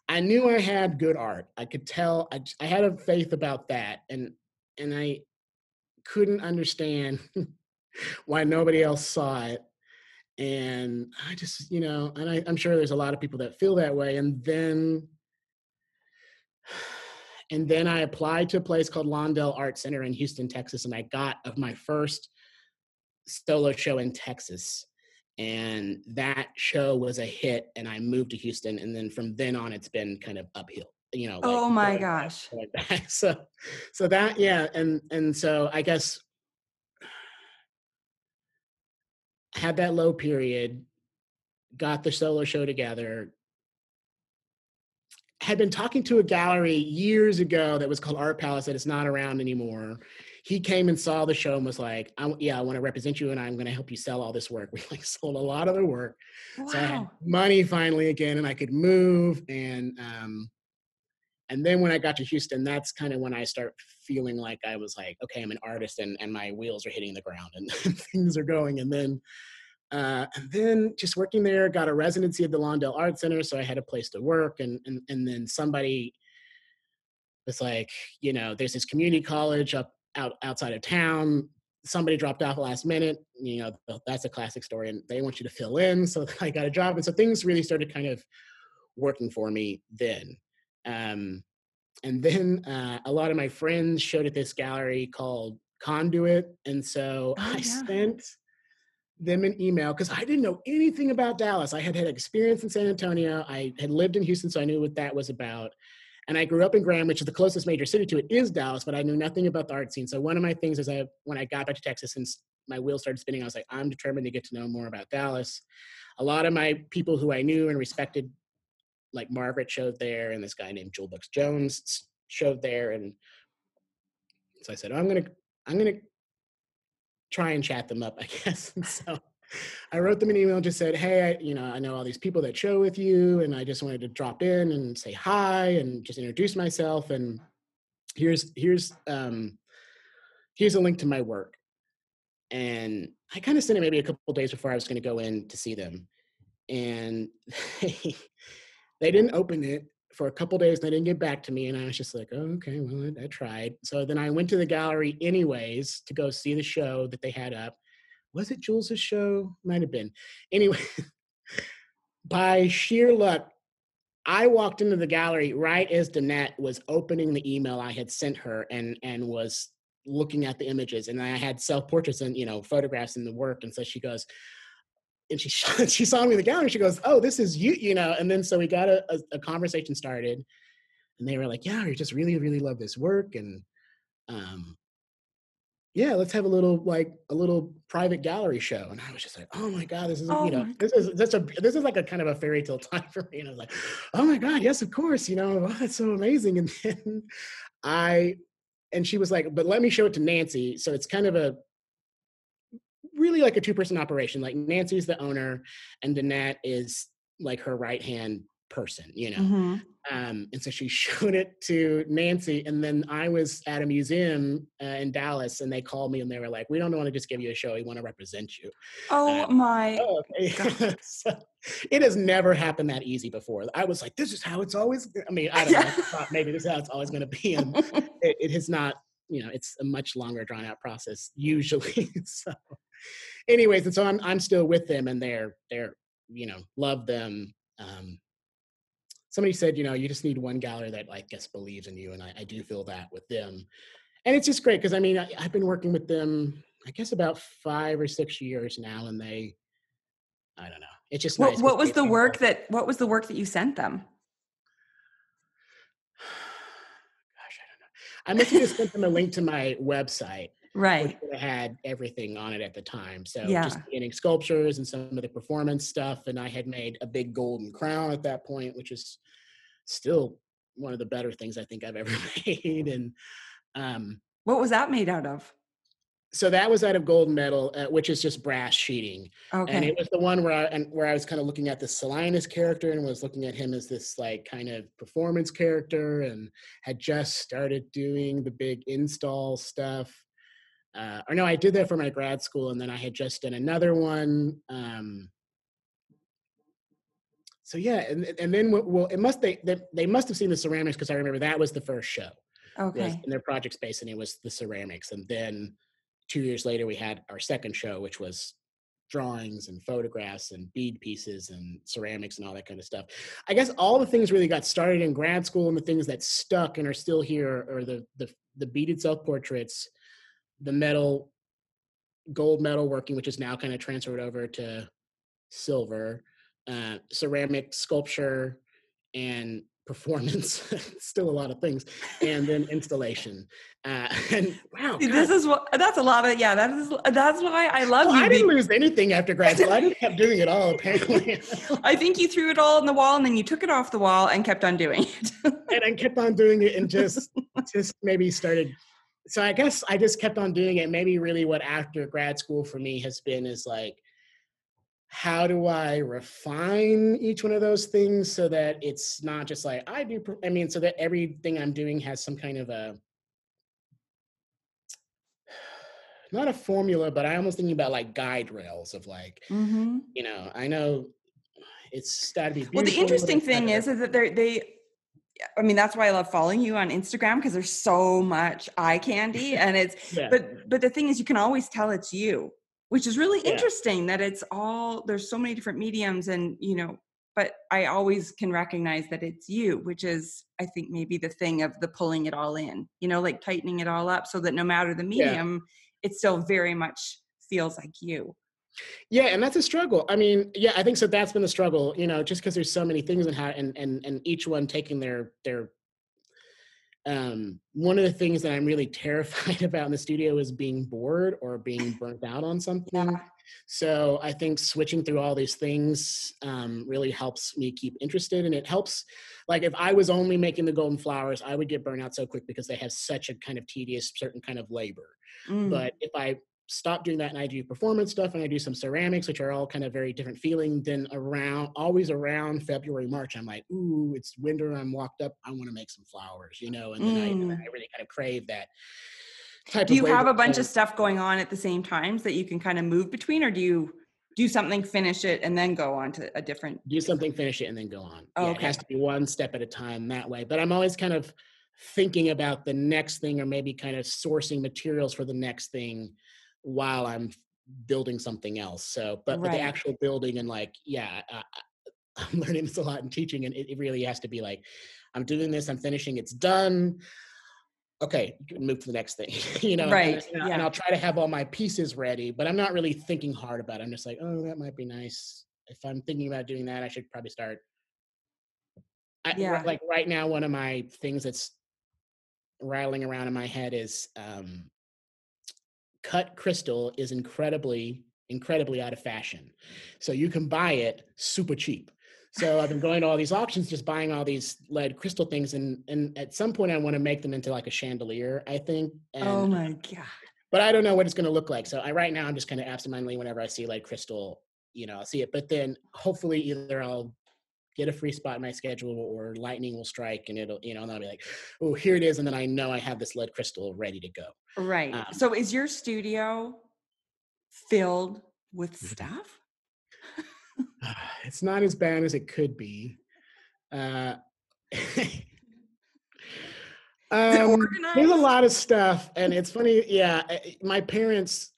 i knew i had good art. I could tell I I had a faith about that and and i couldn't understand why nobody else saw it and I just, you know, and I, I'm sure there's a lot of people that feel that way. And then, and then I applied to a place called Lawndale Art Center in Houston, Texas, and I got of my first solo show in Texas. And that show was a hit, and I moved to Houston. And then from then on, it's been kind of uphill. You know. like oh my back, gosh. back. So, so that yeah, and and so I guess had that low period, got the solo show together, had been talking to a gallery years ago that was called Art Palace that is not around anymore. He came and saw the show and was like, I, "Yeah, I want to represent you, and I'm going to help you sell all this work." We like sold a lot of the work, so I had money finally again, and I could move. And um, and then when I got to Houston, that's kind of when I start feeling like I was like, okay, I'm an artist, and and my wheels are hitting the ground, and things are going. And then uh, and then just working there, got a residency at the Lawndale Art Center, so I had a place to work. And and and then somebody was like, you know, there's this community college up out outside of town. Somebody dropped off last minute. You know, that's a classic story, and they want you to fill in. So I got a job, and so things really started kind of working for me then. Um, and then uh, a lot of my friends showed at this gallery called Conduit, and so Oh, I yeah. sent them an email because I didn't know anything about Dallas. I had had experience in San Antonio. I had lived in Houston, so I knew what that was about. And I grew up in Graham, which is the closest major city to it is Dallas, but I knew nothing about the art scene. So one of my things is I, when I got back to Texas and my wheels started spinning, I was like, I'm determined to get to know more about Dallas. A lot of my people who I knew and respected, like Margaret, showed there, and this guy named Jules Buck Jones showed there, and so I said, I'm gonna, I'm gonna try and chat them up, I guess. And so I wrote them an email and just said, Hey, I, you know, I know all these people that show with you, and I just wanted to drop in and say hi and just introduce myself. And here's here's um here's a link to my work. And I kind of sent it maybe a couple days before I was going to go in to see them. And they, they didn't open it for a couple days. They didn't get back to me. And I was just like, okay, well, I, I tried. So then I went to the gallery anyways to go see the show that they had up. Was it Jules's show? Might have been. Anyway, by sheer luck, I walked into the gallery right as Danette was opening the email I had sent her and and was looking at the images and I had self portraits and you know photographs in the work and so she goes and she she saw me in the gallery she goes oh this is you you know and then so we got a, a, a conversation started and they were like yeah we just really really love this work and um yeah let's have a little like a little private gallery show and i was just like oh my god this is Oh you know this is that's a this is like a kind of a fairy tale time for me and i was like oh my god yes of course you know oh, that's so amazing and then i and she was like, but let me show it to Nancy. So it's kind of a really like a two person operation. Like Nancy's the owner, and Danette is like her right hand person, you know. Mm-hmm. Um, and so she showed it to Nancy, and then I was at a museum uh, in Dallas, and they called me and they were like, "We don't want to just give you a show; we want to represent you." Oh Um, my! Oh, okay. so, it has never happened that easy before. I was like, "This is how it's always." I mean, I don't know. Yeah. Thought maybe this is how it's always going to be, and it, it has not. You know, it's a much longer, drawn out process usually. so, anyways, and so I'm I'm still with them, and they're they're you know love them. Um, somebody said, you know, you just need one gallery that I guess believes in you, and I, I do feel that with them. And it's just great because I mean I, I've been working with them, I guess about five or six years now, and they, I don't know, it's just what nice what was the work like- that what was the work that you sent them? I must have just sent them a link to my website, Right. have had everything on it at the time. So Yeah. just beginning sculptures and some of the performance stuff, and I had made a big golden crown at that point, which is still one of the better things I think I've ever made. And um, What was that made out of? So that was out of gold metal, uh, which is just brass sheeting. And it was the one where I and where I was kind of looking at the Salinas character and was looking at him as this like kind of performance character and had just started doing the big install stuff. Uh, or no, I did that for my grad school, and then I had just done another one. Um, so yeah, and and then well, it must they they, they must have seen the ceramics because I remember that was the first show Okay. in their project space, and it was the ceramics. And then two years later, we had our second show, which was drawings and photographs and bead pieces and ceramics and all that kind of stuff. I guess all the things really got started in grad school, and the things that stuck and are still here are the the, the beaded self portraits, the metal, gold metal working, which is now kind of transferred over to silver, uh, ceramic sculpture, and performance. still a lot of things, and then installation. Uh, and wow, God, This is what that's a lot of yeah. That is that's why I love well, you. I didn't lose anything after grad school. I just kept doing it all apparently. I think you threw it all on the wall and then you took it off the wall and kept on doing it. and I kept on doing it and just just maybe started so I guess I just kept on doing it. Maybe really what after grad school for me has been is like how do I refine each one of those things so that it's not just like I do I mean so that everything I'm doing has some kind of a not a formula, but I almost thinking about like guide rails of like, mm-hmm. you know, I know it's got to be Well, the interesting thing is, is that they're, they, I mean, that's why I love following you on Instagram because there's so much eye candy, and it's. Yeah. But but the thing is, you can always tell it's you, which is really Yeah. interesting. That it's all there's so many different mediums, and you know. But I always can recognize that it's you, which is, I think, maybe the thing of the pulling it all in. You know, like tightening it all up so that no matter the Yeah. medium, it still very much feels like you. Yeah, and that's a struggle. I mean, yeah, I think so. That's been the struggle, you know, just because there's so many things and how and and and each one taking their their. Um, one of the things that I'm really terrified about in the studio is being bored or being burnt out on something. Yeah. So I think switching through all these things um, really helps me keep interested, and it helps. Like if I was only making the golden flowers, I would get burnt out so quick because they have such a kind of tedious, certain kind of labor. Mm. But if I stop doing that and I do performance stuff and I do some ceramics, which are all kind of very different feeling, than around always around February, March, I'm like, ooh, it's winter, I'm locked up, I want to make some flowers, you know, and then I, and Mm. I really kind of crave that type do you have a bunch of stuff going on at the same times that you can kind of move between or do you do something finish it and then go on to a different do something, finish it, and then go on. Oh, yeah, okay. It has to be one step at a time that way. But I'm always kind of thinking about the next thing or maybe kind of sourcing materials for the next thing while I'm building something else. So, but, but the actual building and like, yeah, I'm learning this a lot in teaching, and it, it really has to be like, I'm doing this, I'm finishing, it's done. Okay, you can move to the next thing, you know. Right, And, yeah. and I'll try to have all my pieces ready, but I'm not really thinking hard about it. I'm just like, oh, that might be nice. If I'm thinking about doing that, I should probably start. I, Yeah. Like right now, one of my things that's rattling around in my head is um, cut crystal is incredibly incredibly out of fashion so you can buy it super cheap So I've been going to all these auctions, just buying all these lead crystal things, and and at some point I want to make them into like a chandelier. I think. And, oh my god! But I don't know what it's going to look like. So I right now I'm just kind of absentmindedly whenever I see lead crystal, you know, I'll see it. But then hopefully either I'll get a free spot in my schedule or lightning will strike and it'll you know and i'll be like oh here it is and then i know i have this lead crystal ready to go. Right. Um, so is your studio filled with mm-hmm. stuff? It's not as bad as it could be. Uh um, there's a lot of stuff and it's funny yeah my parents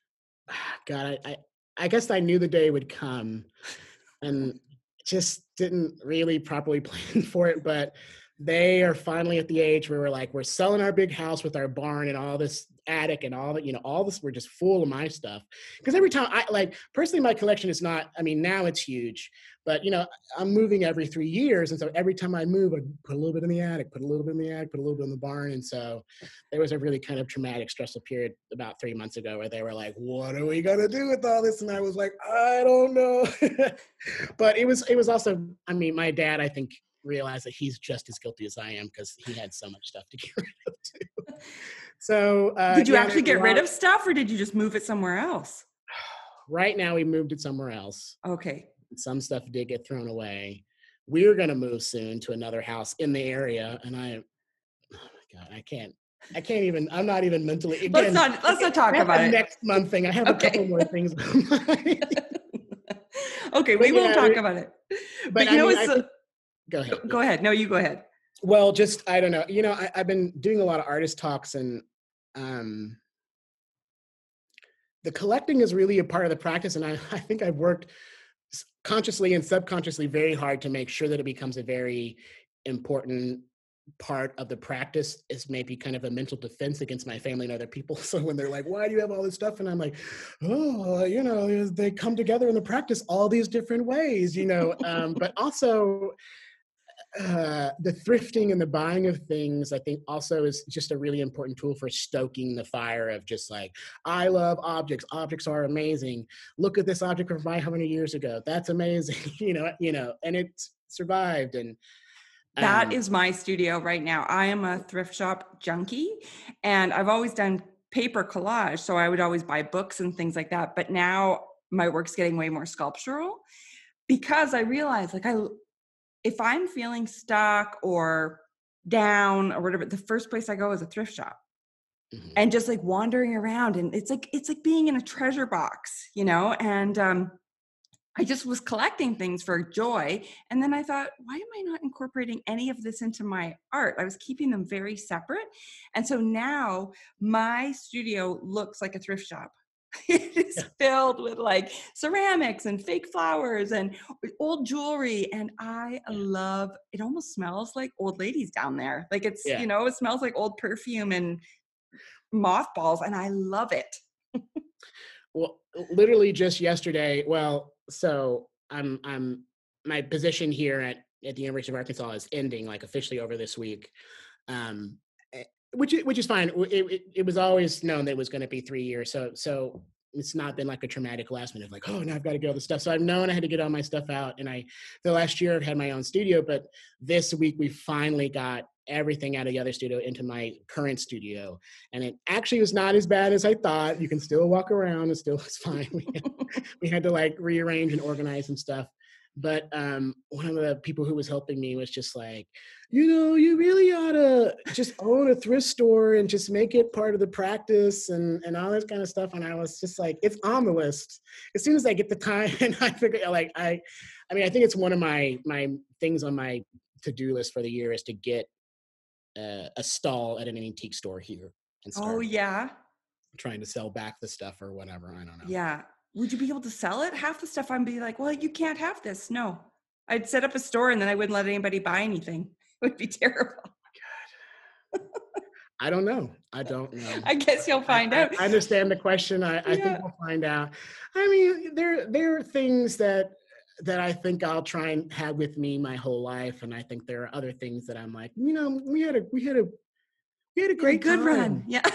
god I, I i guess i knew the day would come and just didn't really properly plan for it, but they are finally at the age where we're like, we're selling our big house with our barn and all this attic and all that, you know, all this, we're just full of my stuff. Because every time I like, personally, my collection is not, I mean, now it's huge, but you know, I'm moving every three years. And so every time I move, I put a little bit in the attic, put a little bit in the attic, put a little bit in the barn. And so there was a really kind of traumatic, stressful period about three months ago where they were like, what are we going to do with all this? And I was like, I don't know. but it was, it was also, I mean, my dad, I think, realized that he's just as guilty as I am because he had so much stuff to get rid of too. So, uh, did you yeah, actually get rid of stuff, or did you just move it somewhere else? Right now, we moved it somewhere else. Okay. Some stuff did get thrown away. We're going to move soon to another house in the area, and I, oh my god, I can't. I can't even. I'm not even mentally. Again, let's not. Let's not talk about it. Next month thing. I have okay. a couple more things. okay, but, we won't know, talk about it. But, but you know, mean, what's go ahead. Go ahead. No, you go ahead. Well, just I don't know. You know, I, have been doing a lot of artist talks, and um, the collecting is really a part of the practice. And I, I think I've worked consciously and subconsciously very hard to make sure that it becomes a very important part of the practice is maybe kind of a mental defense against my family and other people. So when they're like, why do you have all this stuff? And I'm like, oh, you know, they come together in the practice all these different ways, you know. Um, but also uh, the thrifting and the buying of things, I think, also is just a really important tool for stoking the fire of just like, I love objects. Objects are amazing. Look at this object from 500 years ago. That's amazing. you know, you know, and it survived. And that um, is my studio right now. I am a thrift shop junkie, and I've always done paper collage, so I would always buy books and things like that. But now my work's getting way more sculptural because I realize, like, I if I'm feeling stuck or down or whatever, the first place I go is a thrift shop. Mm-hmm. And just like wandering around and it's like it's like being in a treasure box, you know? And um I just was collecting things for joy. And then I thought, why am I not incorporating any of this into my art? I was keeping them very separate. And so now my studio looks like a thrift shop. it is yeah. filled with like ceramics and fake flowers and old jewelry and i love it almost smells like old ladies down there like it's yeah. you know it smells like old perfume and mothballs and i love it well literally just yesterday well so i'm i'm my position here at at the university of arkansas is ending like officially over this week um which which is fine. It, it, it, was always known that it was going to be three years. So so it's not been like a traumatic last minute like oh now I've got to get all this stuff. So I've known I had to get all my stuff out. And I the last year I've had my own studio, but this week we finally got everything out of the other studio into my current studio. And it actually was not as bad as I thought. You can still walk around, it still was fine. We had, we had to like rearrange and organize some stuff. But um, one of the people who was helping me was just like, you know, you really ought to just own a thrift store and just make it part of the practice and, and all this kind of stuff. And I was just like, it's on the list. As soon as I get the time and I figure like I I mean, I think it's one of my my things on my to-do list for the year is to get uh, a stall at an antique store here and oh, start. Oh yeah. Trying to sell back the stuff or whatever. I don't know. Yeah would you be able to sell it? Half the stuff I'd be like, well, you can't have this. No. I'd set up a store and then I wouldn't let anybody buy anything. It would be terrible. Oh I don't know. I don't know. I guess you'll find I, out. I, understand the question. I, I think we'll find out. I mean, there there are things that that I think I'll try and have with me my whole life, and I think there are other things that I'm like, you know, we had a we had a we had a great a good time. run. Yeah.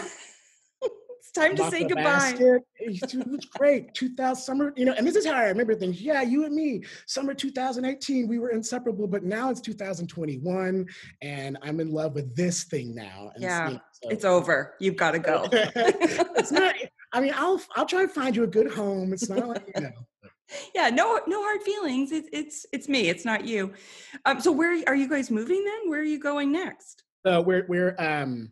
It's time to say goodbye. Basket. It was great. 2000 summer, you know, and this is how I remember things. Yeah, you and me, summer 2018, we were inseparable, but now it's 2021, and I'm in love with this thing now. And yeah, you so. it's over. You've got to go. it's not. I mean, I'll I'll try to find you a good home. It's not like you know. yeah, no, no hard feelings. It's it's it's me. It's not you. Um, so where are you guys moving then? Where are you going next? Uh, we're we're um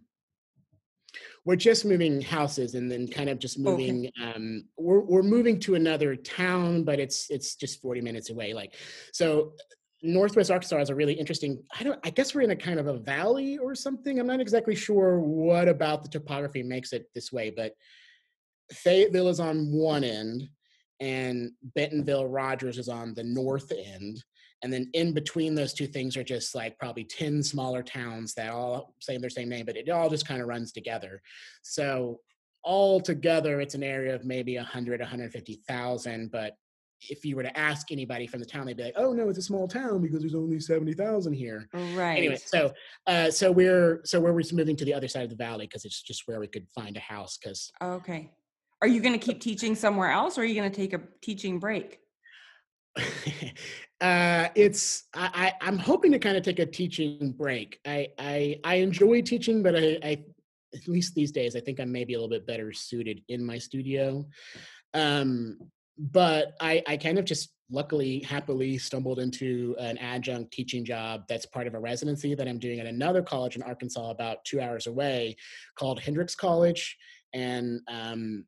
we're just moving houses and then kind of just moving okay. um we're, we're moving to another town but it's it's just 40 minutes away like so northwest arkansas is a really interesting i don't i guess we're in a kind of a valley or something i'm not exactly sure what about the topography makes it this way but fayetteville is on one end and bentonville rogers is on the north end and then in between those two things are just like probably 10 smaller towns that all say their same name but it all just kind of runs together so all together it's an area of maybe 100 150000 but if you were to ask anybody from the town, they'd be like, "Oh no, it's a small town because there's only seventy thousand here." Right. Anyway, so uh, so we're so we're moving to the other side of the valley because it's just where we could find a house. Because okay, are you going to keep teaching somewhere else, or are you going to take a teaching break? uh, it's I, I am hoping to kind of take a teaching break. I I I enjoy teaching, but I, I at least these days I think I'm maybe a little bit better suited in my studio. Um, but I I kind of just luckily happily stumbled into an adjunct teaching job that's part of a residency that I'm doing at another college in Arkansas about two hours away called Hendrix College. And um,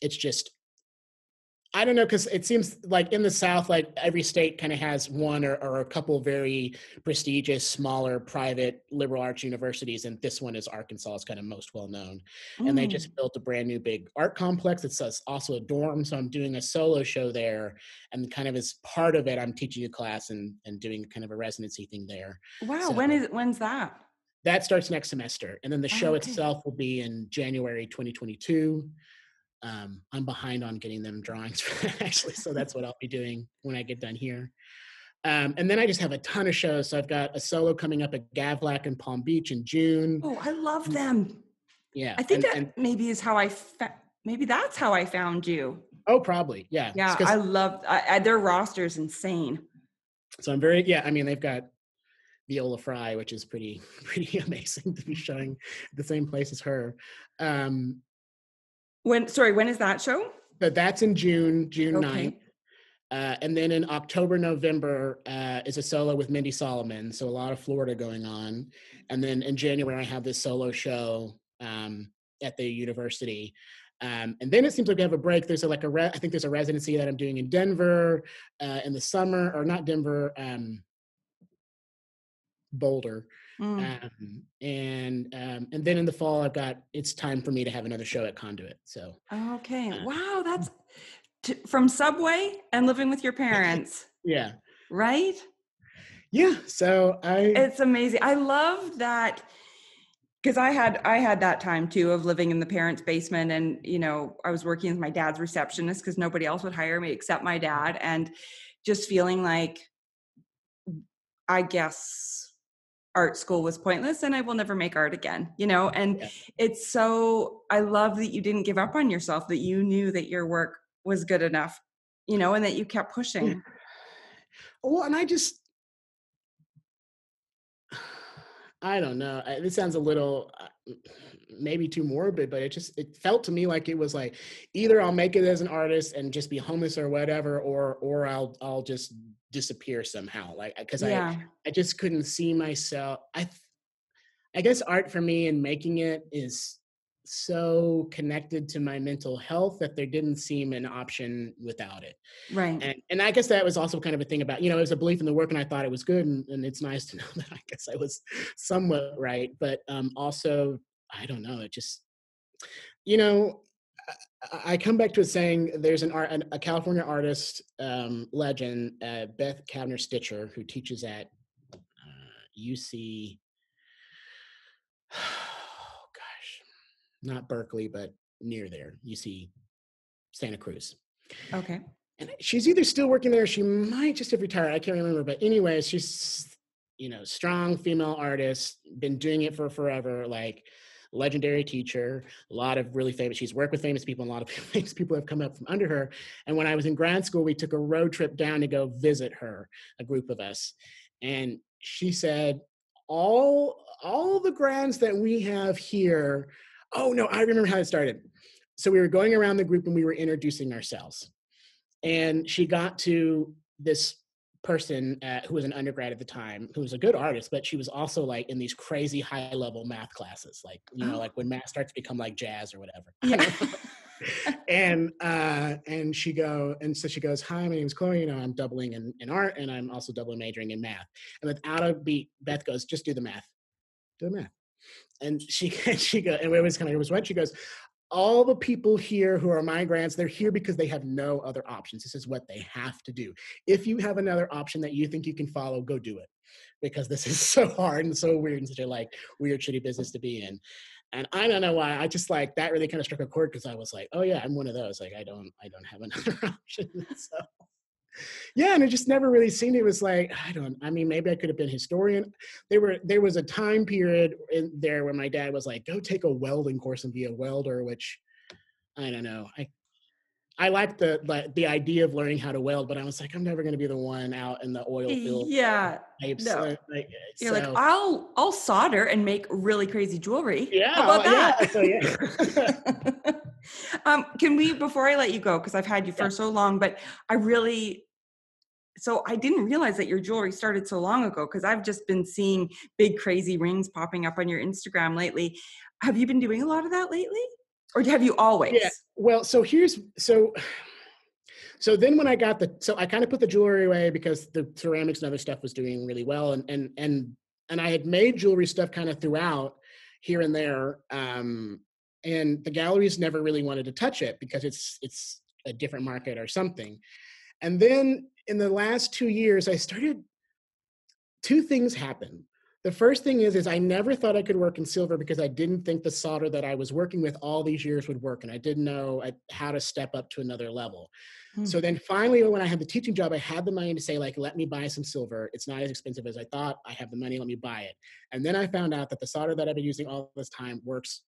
it's just I don't know because it seems like in the South, like every state kind of has one or, or, a couple very prestigious, smaller, private liberal arts universities, and this one is Arkansas is kind of most well known. Mm. And they just mm. built a brand new big art complex. It's also a dorm, so I'm doing a solo show there, and kind of as part of it, I'm teaching a class and and doing kind of a residency thing there. Wow, so, when is when's that? That starts next semester, and then the show oh, okay. itself will be in January 2022 um, I'm behind on getting them drawings actually, so that's what I'll be doing when I get done here. Um, and then I just have a ton of shows. So I've got a solo coming up at Gavlak in Palm Beach in June. Oh, I love them. Yeah, I think and, that and, maybe is how I fa- maybe that's how I found you. Oh, probably. Yeah. Yeah, I love I, I, their roster is insane. So I'm very yeah. I mean, they've got Viola Frey, which is pretty pretty amazing to be showing the same place as her. Um, when sorry, when is that show? So that's in June, June okay. 9th. Uh, and then in October, November uh, is a solo with Mindy Solomon. So a lot of Florida going on. And then in January, I have this solo show um, at the university. Um, and then it seems like we have a break. There's a, like a, re- I think there's a residency that I'm doing in Denver uh, in the summer, or not Denver, um, Boulder. Mm. Um, and um, and then in the fall, I've got it's time for me to have another show at Conduit. So okay, uh, wow, that's t- from Subway and living with your parents. yeah. Right. Yeah. So I. It's amazing. I love that because I had I had that time too of living in the parents' basement, and you know I was working as my dad's receptionist because nobody else would hire me except my dad, and just feeling like I guess art school was pointless and I will never make art again, you know? And yeah. it's so, I love that you didn't give up on yourself, that you knew that your work was good enough, you know, and that you kept pushing. Yeah. Well, and I just, I don't know. This sounds a little uh, maybe too morbid, but it just it felt to me like it was like either I'll make it as an artist and just be homeless or whatever, or or I'll I'll just disappear somehow like because yeah. i i just couldn't see myself i i guess art for me and making it is so connected to my mental health that there didn't seem an option without it right and, and i guess that was also kind of a thing about you know it was a belief in the work and i thought it was good and, and it's nice to know that i guess i was somewhat right but um also i don't know it just you know I come back to it saying there's an art, a California artist um, legend, uh, Beth Kavner Stitcher, who teaches at uh, UC. Oh gosh, not Berkeley, but near there, UC Santa Cruz. Okay. And she's either still working there, she might just have retired. I can't remember, but anyway, she's you know strong female artist, been doing it for forever. Like legendary teacher, a lot of really famous. She's worked with famous people, and a lot of famous people have come up from under her. And when I was in grad school, we took a road trip down to go visit her, a group of us, and she said, "All all the grants that we have here." Oh no, I remember how it started. So we were going around the group and we were introducing ourselves, and she got to this person uh, who was an undergrad at the time who was a good artist but she was also like in these crazy high level math classes like you know oh. like when math starts to become like jazz or whatever yeah. and uh and she go and so she goes hi my name's chloe you know i'm doubling in, in art and i'm also doubling majoring in math and without a beat beth goes just do the math do the math and she she go and it was kind of it was what she goes all the people here who are my grants, they're here because they have no other options. This is what they have to do. If you have another option that you think you can follow, go do it. Because this is so hard and so weird and such a like weird, shitty business to be in. And I don't know why. I just like that really kind of struck a chord because I was like, oh yeah, I'm one of those. Like I don't I don't have another option. so yeah and it just never really seemed it was like i don't i mean maybe i could have been historian there were there was a time period in there where my dad was like go take a welding course and be a welder which i don't know i I like the like the idea of learning how to weld, but I was like, I'm never going to be the one out in the oil field. Yeah, types. no. Like, You're so. like, I'll I'll solder and make really crazy jewelry. Yeah, how about that? Yeah, so yeah. um, can we before I let you go because I've had you for yeah. so long, but I really so I didn't realize that your jewelry started so long ago because I've just been seeing big crazy rings popping up on your Instagram lately. Have you been doing a lot of that lately? Or have you always? Yeah. Well, so here's so so then when I got the so I kind of put the jewelry away because the ceramics and other stuff was doing really well and and and and I had made jewelry stuff kind of throughout here and there. Um and the galleries never really wanted to touch it because it's it's a different market or something. And then in the last two years, I started, two things happened. The first thing is, is I never thought I could work in silver because I didn't think the solder that I was working with all these years would work, and I didn't know uh, how to step up to another level. Hmm. So then finally, when I had the teaching job, I had the money to say, like, let me buy some silver. It's not as expensive as I thought. I have the money. Let me buy it. And then I found out that the solder that I've been using all this time works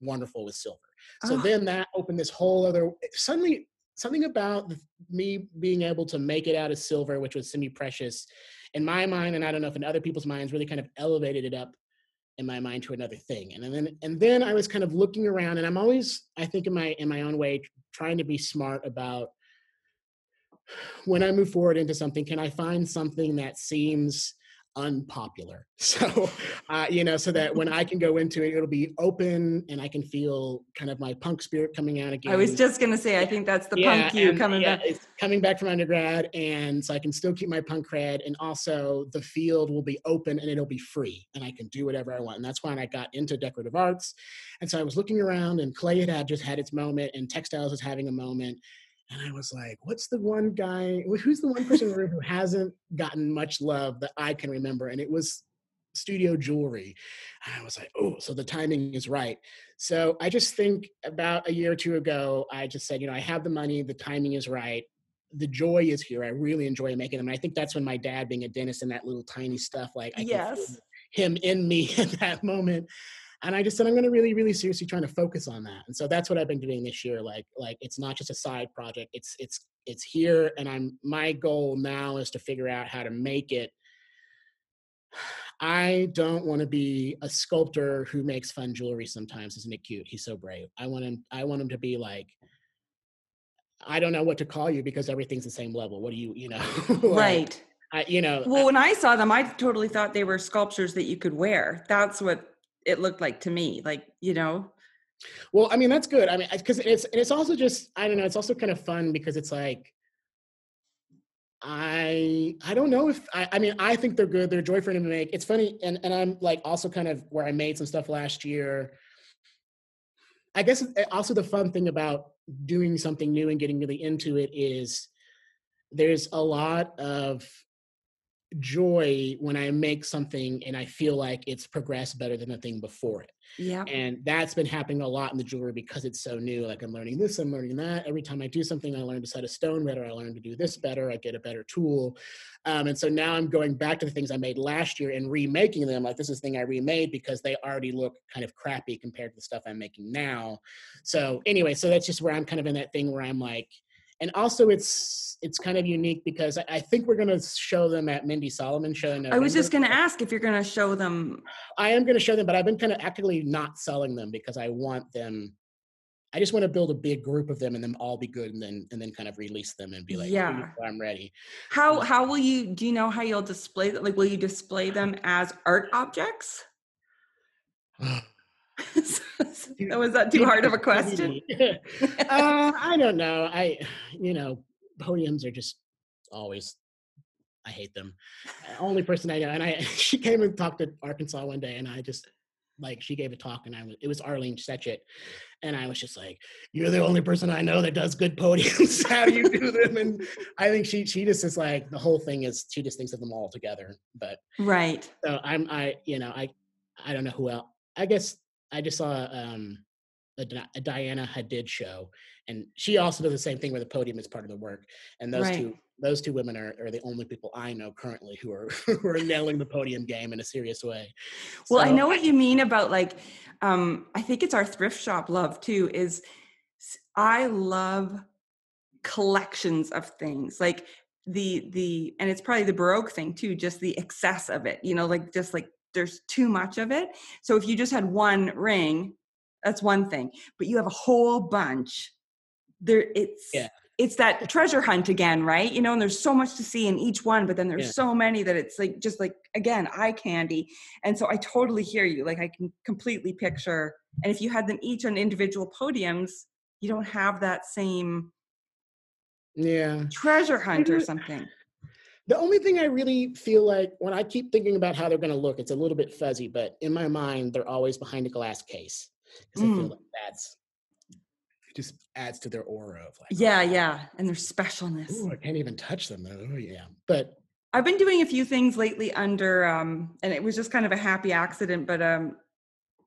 wonderful with silver. So oh. then that opened this whole other. Suddenly, something about me being able to make it out of silver, which was semi precious, in my mind, and I don't know if in other people's minds, really kind of elevated it up in my mind to another thing. And then and then I was kind of looking around, and I'm always, I think, in my in my own way, trying to be smart about when I move forward into something. Can I find something that seems unpopular. So, uh, you know, so that when I can go into it, it'll be open and I can feel kind of my punk spirit coming out again. I was just going to say, I think that's the yeah, punk you coming yeah, back. It's coming back from undergrad. And so I can still keep my punk cred. And also the field will be open and it'll be free and I can do whatever I want. And that's when I got into decorative arts. And so I was looking around and clay had, had just had its moment and textiles was having a moment and I was like, what's the one guy, who's the one person in the room who hasn't gotten much love that I can remember? And it was Studio Jewelry. And I was like, oh, so the timing is right. So I just think about a year or two ago, I just said, you know, I have the money, the timing is right. The joy is here. I really enjoy making them. And I think that's when my dad, being a dentist and that little tiny stuff, like I yes. him in me at that moment and i just said i'm going to really really seriously trying to focus on that. And so that's what i've been doing this year like like it's not just a side project it's it's it's here and i'm my goal now is to figure out how to make it i don't want to be a sculptor who makes fun jewelry sometimes isn't it cute? He's so brave. I want him i want him to be like i don't know what to call you because everything's the same level. What do you you know? Like, right. I, you know well when i saw them i totally thought they were sculptures that you could wear. That's what it looked like to me like you know? Well i mean that's good i mean because it's it's also just i don't know it's also kind of fun because it's like i i don't know if i i mean i think they're good they're joy for him to make it's funny and and i'm like also kind of where i made some stuff last year. I guess eh, also the fun thing about doing something new and getting really into it is there's a lot of joy when I make something and I feel like it's progressed better than the thing before it. Yeah. And that's been happening a lot in the jewelry because it's so new. Like I'm learning this, I'm learning that. Every time I do something, I learn to set a stone better. I learn to do this better. I get a better tool. Um, and so now I'm going back to the things I made last year and remaking them. Like this is the thing I remade because they already look kind of crappy compared to the stuff I'm making now. So anyway, so that's just where I'm kind of in that thing where I'm like, and also it's it's kind of unique because I, I think we're going to show them at Mindy Solomon show. In I was just going to ask if you're going to show them. I am going to show them, but I've been kind of actively not selling them because I want them. I just want to build a big group of them and them all be good, and then and then kind of release them and be like, Yeah. I'm ready. How um, how will you? Do you know how you'll display them? Like, will you display them as art objects? was that too hard of a question? uh, I don't know. I, you know, podiums are just always. I hate them. Only person I know, and I she came and talked to Arkansas one day, and I just like she gave a talk, and I was it was Arlene Shechet, and I was just like, "You're the only person I know that does good podiums. How do you do them?" And I think she she just is like the whole thing is she just thinks of them all together. But Right. so I'm I you know I I don't know who else. I guess I just saw um a, a Diana Hadid show, and she also does the same thing where the podium is part of the work. And those Right. two those two women are, are the only people I know currently who are who are nailing the podium game in a serious way. Well, I know what you mean about like, um, I think it's our thrift shop love too. Is I love collections of things like the the and it's probably the baroque thing too just the excess of it you know like just like there's too much of it so if you just had one ring that's one thing but you have a whole bunch there it's Yeah. it's that treasure hunt again right you know and there's so much to see in each one but then there's Yeah. so many that it's like just like again eye candy and so i totally hear you like i can completely picture and if you had them each on individual podiums you don't have that same Yeah. treasure hunt or something The only thing I really feel like when I keep thinking about how they're going to look, it's a little bit fuzzy, but in my mind, they're always behind a glass case because I feel Mm. like that's it just adds to their aura of like, yeah yeah and their specialness Ooh, I can't even touch them. though. Oh, yeah. But I've been doing a few things lately under, um, and it was just kind of a happy accident, but um,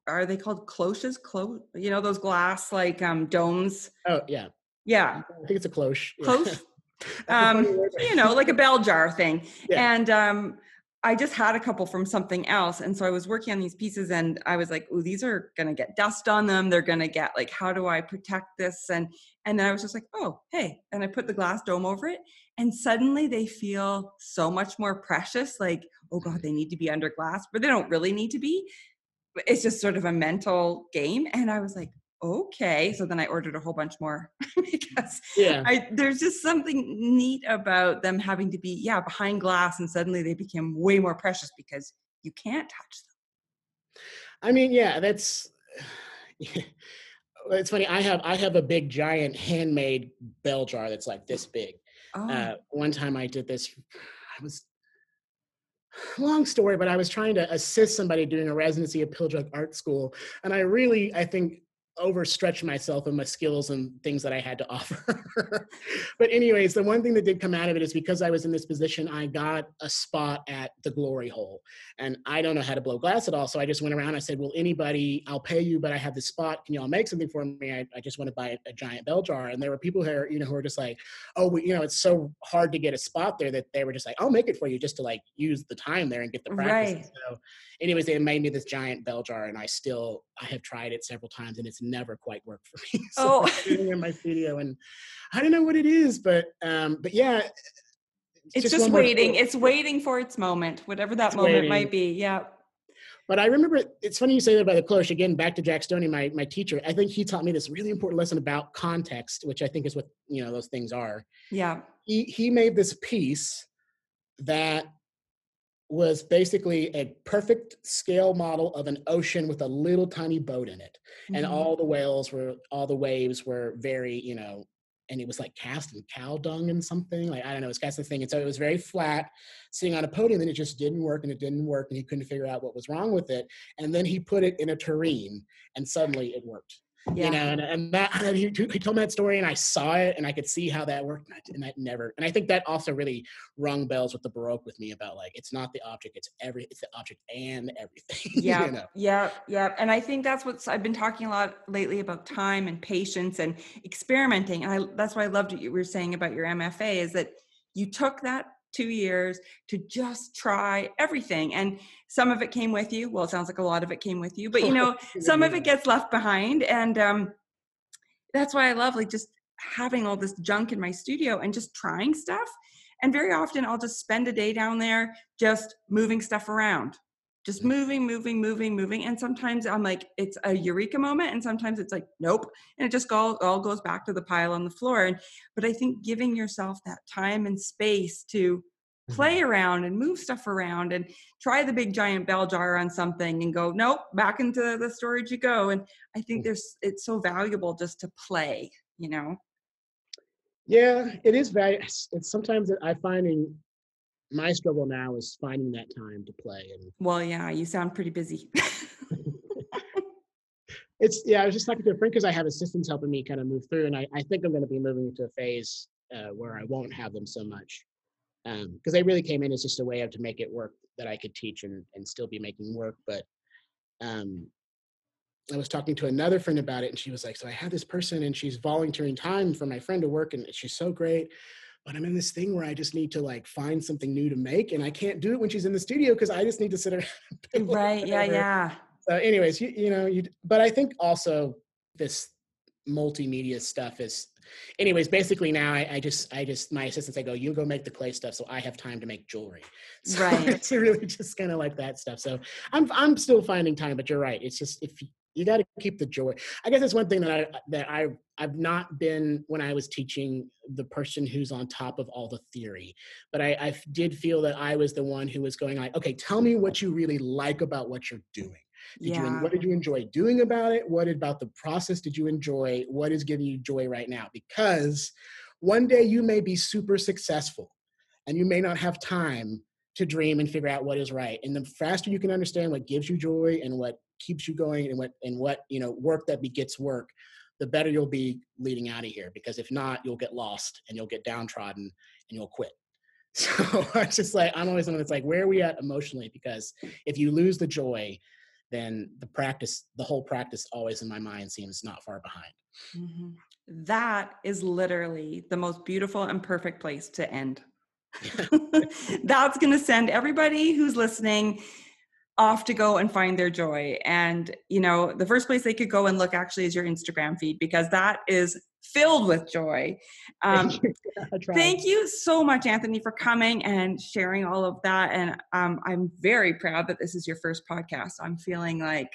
are they called cloches? Clo, you know those glass like um domes? oh, yeah. Yeah, I think it's a cloche. cloche. That's a funny um, you know, like a bell jar thing. Yeah. And um, I just had a couple from something else, and so I was working on these pieces, and I was like, "Oh, these are gonna get dust on them. They're gonna get like, how do I protect this?" And and then I was just like, "Oh, hey!" And I put the glass dome over it, and suddenly they feel so much more precious. Like, oh god, they need to be under glass, but they don't really need to be. It's just sort of a mental game, and I was like, "Okay." So then I ordered a whole bunch more because yeah. I, there's just something neat about them having to be, yeah, behind glass, and suddenly they became way more precious because you can't touch them. I mean, yeah, that's it's funny. I have I have a big giant handmade bell jar that's like this big. Oh, Uh, one time I did this. I was long story, but I was trying to assist somebody doing a residency at Pilchuck Art School, and I really, I think, overstretched myself and my skills and things that I had to offer. but anyways, the one thing that did come out of it is because I was in this position, I got a spot at the glory hole, and I don't know how to blow glass at all, so I just went around. I said, "Well, anybody, I'll pay you, but I have this spot. Can y'all make something for me? I, I just want to buy a, a giant bell jar." And there were people here, you know, who were just like, "Oh, we, you know, it's so hard to get a spot there that they were just like, I'll make it for you just to like use the time there and get the practice." Right. So, anyways, they made me this giant bell jar, and I still I have tried it several times, and it's never quite worked for me. so Oh. Sitting in my studio, and I don't know what it is, but um, but yeah, it's just, one more waiting. It's waiting for its moment, whatever that It's moment waiting. might be. Yeah. But I remember it's funny you say that about the cloche. Again, back to Jack Stoney, my my teacher. I think he taught me this really important lesson about context, which I think is what you know those things are. Yeah. He he made this piece that was basically a perfect scale model of an ocean with a little tiny boat in it, and Mhm. all the whales were all the waves were very you know. And it was like cast in cow dung and something like I don't know. It's cast the thing, and so it was very flat, sitting on a podium. And it just didn't work, and it didn't work, and he couldn't figure out what was wrong with it. And then he put it in a tureen, and suddenly it worked. Yeah. You know, and, and that he, he told me that story, and I saw it, and I could see how that worked, and, I, and that never. And I think that also really rung bells with the Baroque with me about like it's not the object, it's every, it's the object and everything. Yeah, you know? yeah, yeah. And I think that's what I've been talking a lot lately about time and patience and experimenting. And I, that's why I loved what you were saying about your MFA is that you took that two years to just try everything. And some of it came with you. Well, it sounds like a lot of it came with you, but you know, some of it gets left behind. And um, that's why I love like just having all this junk in my studio and just trying stuff. And very often I'll just spend a day down there just moving stuff around just moving, moving, moving, moving. And sometimes I'm like, it's a eureka moment. And sometimes it's like, nope. And it just all, all goes back to the pile on the floor. And, but I think giving yourself that time and space to play Mhm. around and move stuff around and try the big giant bell jar on something and go, nope, back into the storage you go. And I think Mm. there's, it's so valuable just to play, you know? Yeah, it is very. It's, sometimes I finding my struggle now is finding that time to play, and Well, yeah, you sound pretty busy. it's yeah. I was just talking to a friend because I have assistants helping me kind of move through, and I, I think I'm going to be moving into a phase uh, where I won't have them so much because they really came in as just a way of to make it work that I could teach and and still be making work, but um. I was talking to another friend about it, and she was like, "So I have this person, and she's volunteering time for my friend to work, and she's so great. But I'm in this thing where I just need to like find something new to make, and I can't do it when she's in the studio because I just need to sit around. and piddle or right. Yeah. Yeah. So, anyways, you, you know, you. But I think also this multimedia stuff is, anyways. Basically, now I, I just, I just, my assistants, I go, you go make the clay stuff, so I have time to make jewelry. So Right. It's really just kind of like that stuff. So I'm, I'm still finding time, but you're right. It's just if you, you got to keep the joy. I guess that's one thing that I that I I've not been when I was teaching the person who's on top of all the theory, but I, I did feel that I was the one who was going like, okay, tell me what you really like about what you're doing. Did you Yeah. what did you enjoy doing about it? What about the process did you enjoy? What is giving you joy right now? Because one day you may be super successful and you may not have time to dream and figure out what is right. And the faster you can understand what gives you joy and what keeps you going and what and what you know work that begets work, the better you'll be leading out of here. Because if not, you'll get lost and you'll get downtrodden and you'll quit. So it's just like I'm always someone that's like, where are we at emotionally? Because if you lose the joy, then the practice, the whole practice, always in my mind seems not far behind. Mhm. That is literally the most beautiful and perfect place to end. That's going to send everybody who's listening off to go and find their joy. And, you know, the first place they could go and look actually is your Instagram feed because that is filled with joy. Um, Thank you so much, Anthony, for coming and sharing all of that. And um, I'm very proud that this is your first podcast. I'm feeling like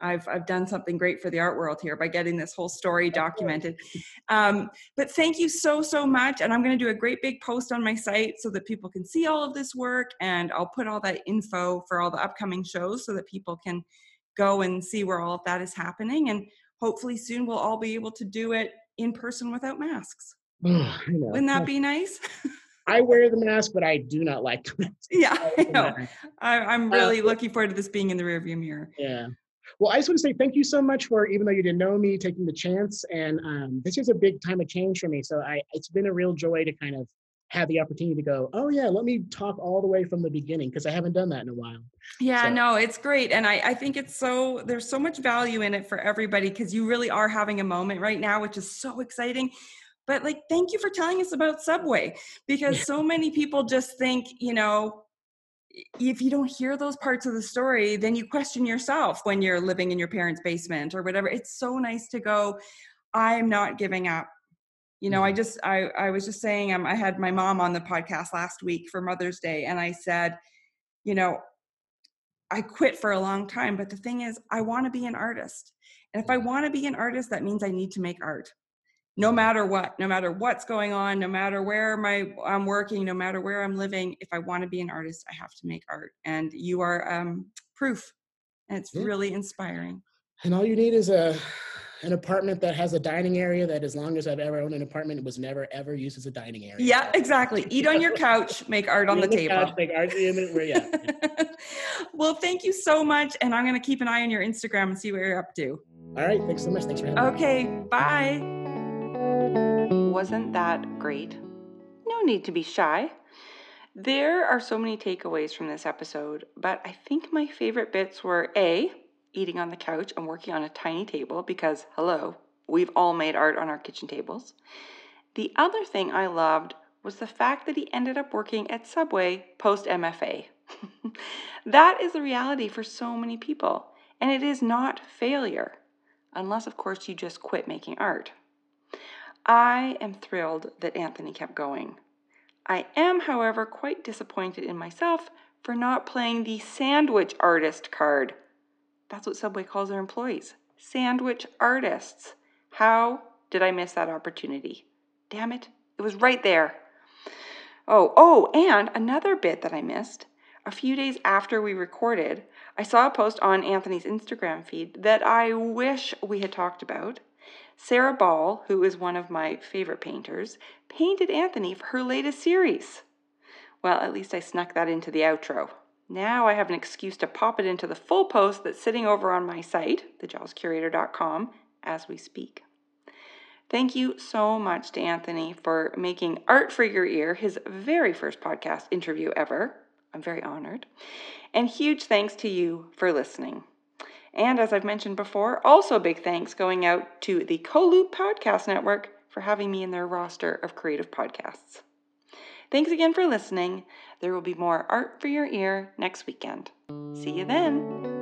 I've I've done something great for the art world here by getting this whole story documented. Um, but thank you so so much. And I'm going to do a great big post on my site so that people can see all of this work, and I'll put all that info for all the upcoming shows so that people can go and see where all of that is happening. And hopefully soon we'll all be able to do it in person without masks. Know. Wouldn't that be nice? I wear the mask, but I do not like the mask. yeah, I know. I, I'm Uh, really looking forward to this being in the rearview mirror. Yeah. Well, I just want to say thank you so much for, even though you didn't know me, taking the chance. And um, this is a big time of change for me. So I, it's been a real joy to kind of have the opportunity to go, oh yeah, let me talk all the way from the beginning because I haven't done that in a while. Yeah, So- no, it's great. And I, I think it's so, there's so much value in it for everybody because you really are having a moment right now, which is so exciting. But like, thank you for telling us about Subway because so many people just think, you know, if you don't hear those parts of the story, then you question yourself when you're living in your parents' basement or whatever. It's so nice to go, I'm not giving up. You know, I Mhm. just, I, I was just saying, um, I had my mom on the podcast last week for Mother's Day, and I said, you know, I quit for a long time, but the thing is, I want to be an artist. And if I want to be an artist, that means I need to make art. No matter what, no matter what's going on, no matter where my I'm working, no matter where I'm living, if I want to be an artist, I have to make art. And you are um, proof. And it's Yeah. really inspiring. And all you need is a an apartment that has a dining area that, as long as I've ever owned an apartment, it was never ever used as a dining area. Yeah, exactly. Eat on your couch, make art on the In table. couch, like, art in the- yeah. well, thank you so much. And I'm going to keep an eye on your Instagram and see what you're up to. All right. Thanks so much. Thanks for having me. Okay, bye. Wasn't that great? No need to be shy. There are so many takeaways from this episode, but I think my favorite bits were A, eating on the couch and working on a tiny table because, hello, we've all made art on our kitchen tables. The other thing I loved was the fact that he ended up working at Subway post MFA. that is the reality for so many people, and it is not failure, unless, of course, you just quit making art. I am thrilled that Anthony kept going. I am, however, quite disappointed in myself for not playing the sandwich artist card. That's what Subway calls their employees sandwich artists. How did I miss that opportunity? Damn it, it was right there. Oh, oh, and another bit that I missed. A few days after we recorded, I saw a post on Anthony's Instagram feed that I wish we had talked about. Sarah Ball, who is one of my favorite painters, painted Anthony for her latest series. Well, at least I snuck that into the outro. Now I have an excuse to pop it into the full post that's sitting over on my site, thejealouscurator.com, as we speak. Thank you so much to Anthony for making Art for Your Ear his very first podcast interview ever. I'm very honored. And huge thanks to you for listening. And as I've mentioned before, also big thanks going out to the CoLoop Podcast Network for having me in their roster of creative podcasts. Thanks again for listening. There will be more Art for Your Ear next weekend. See you then.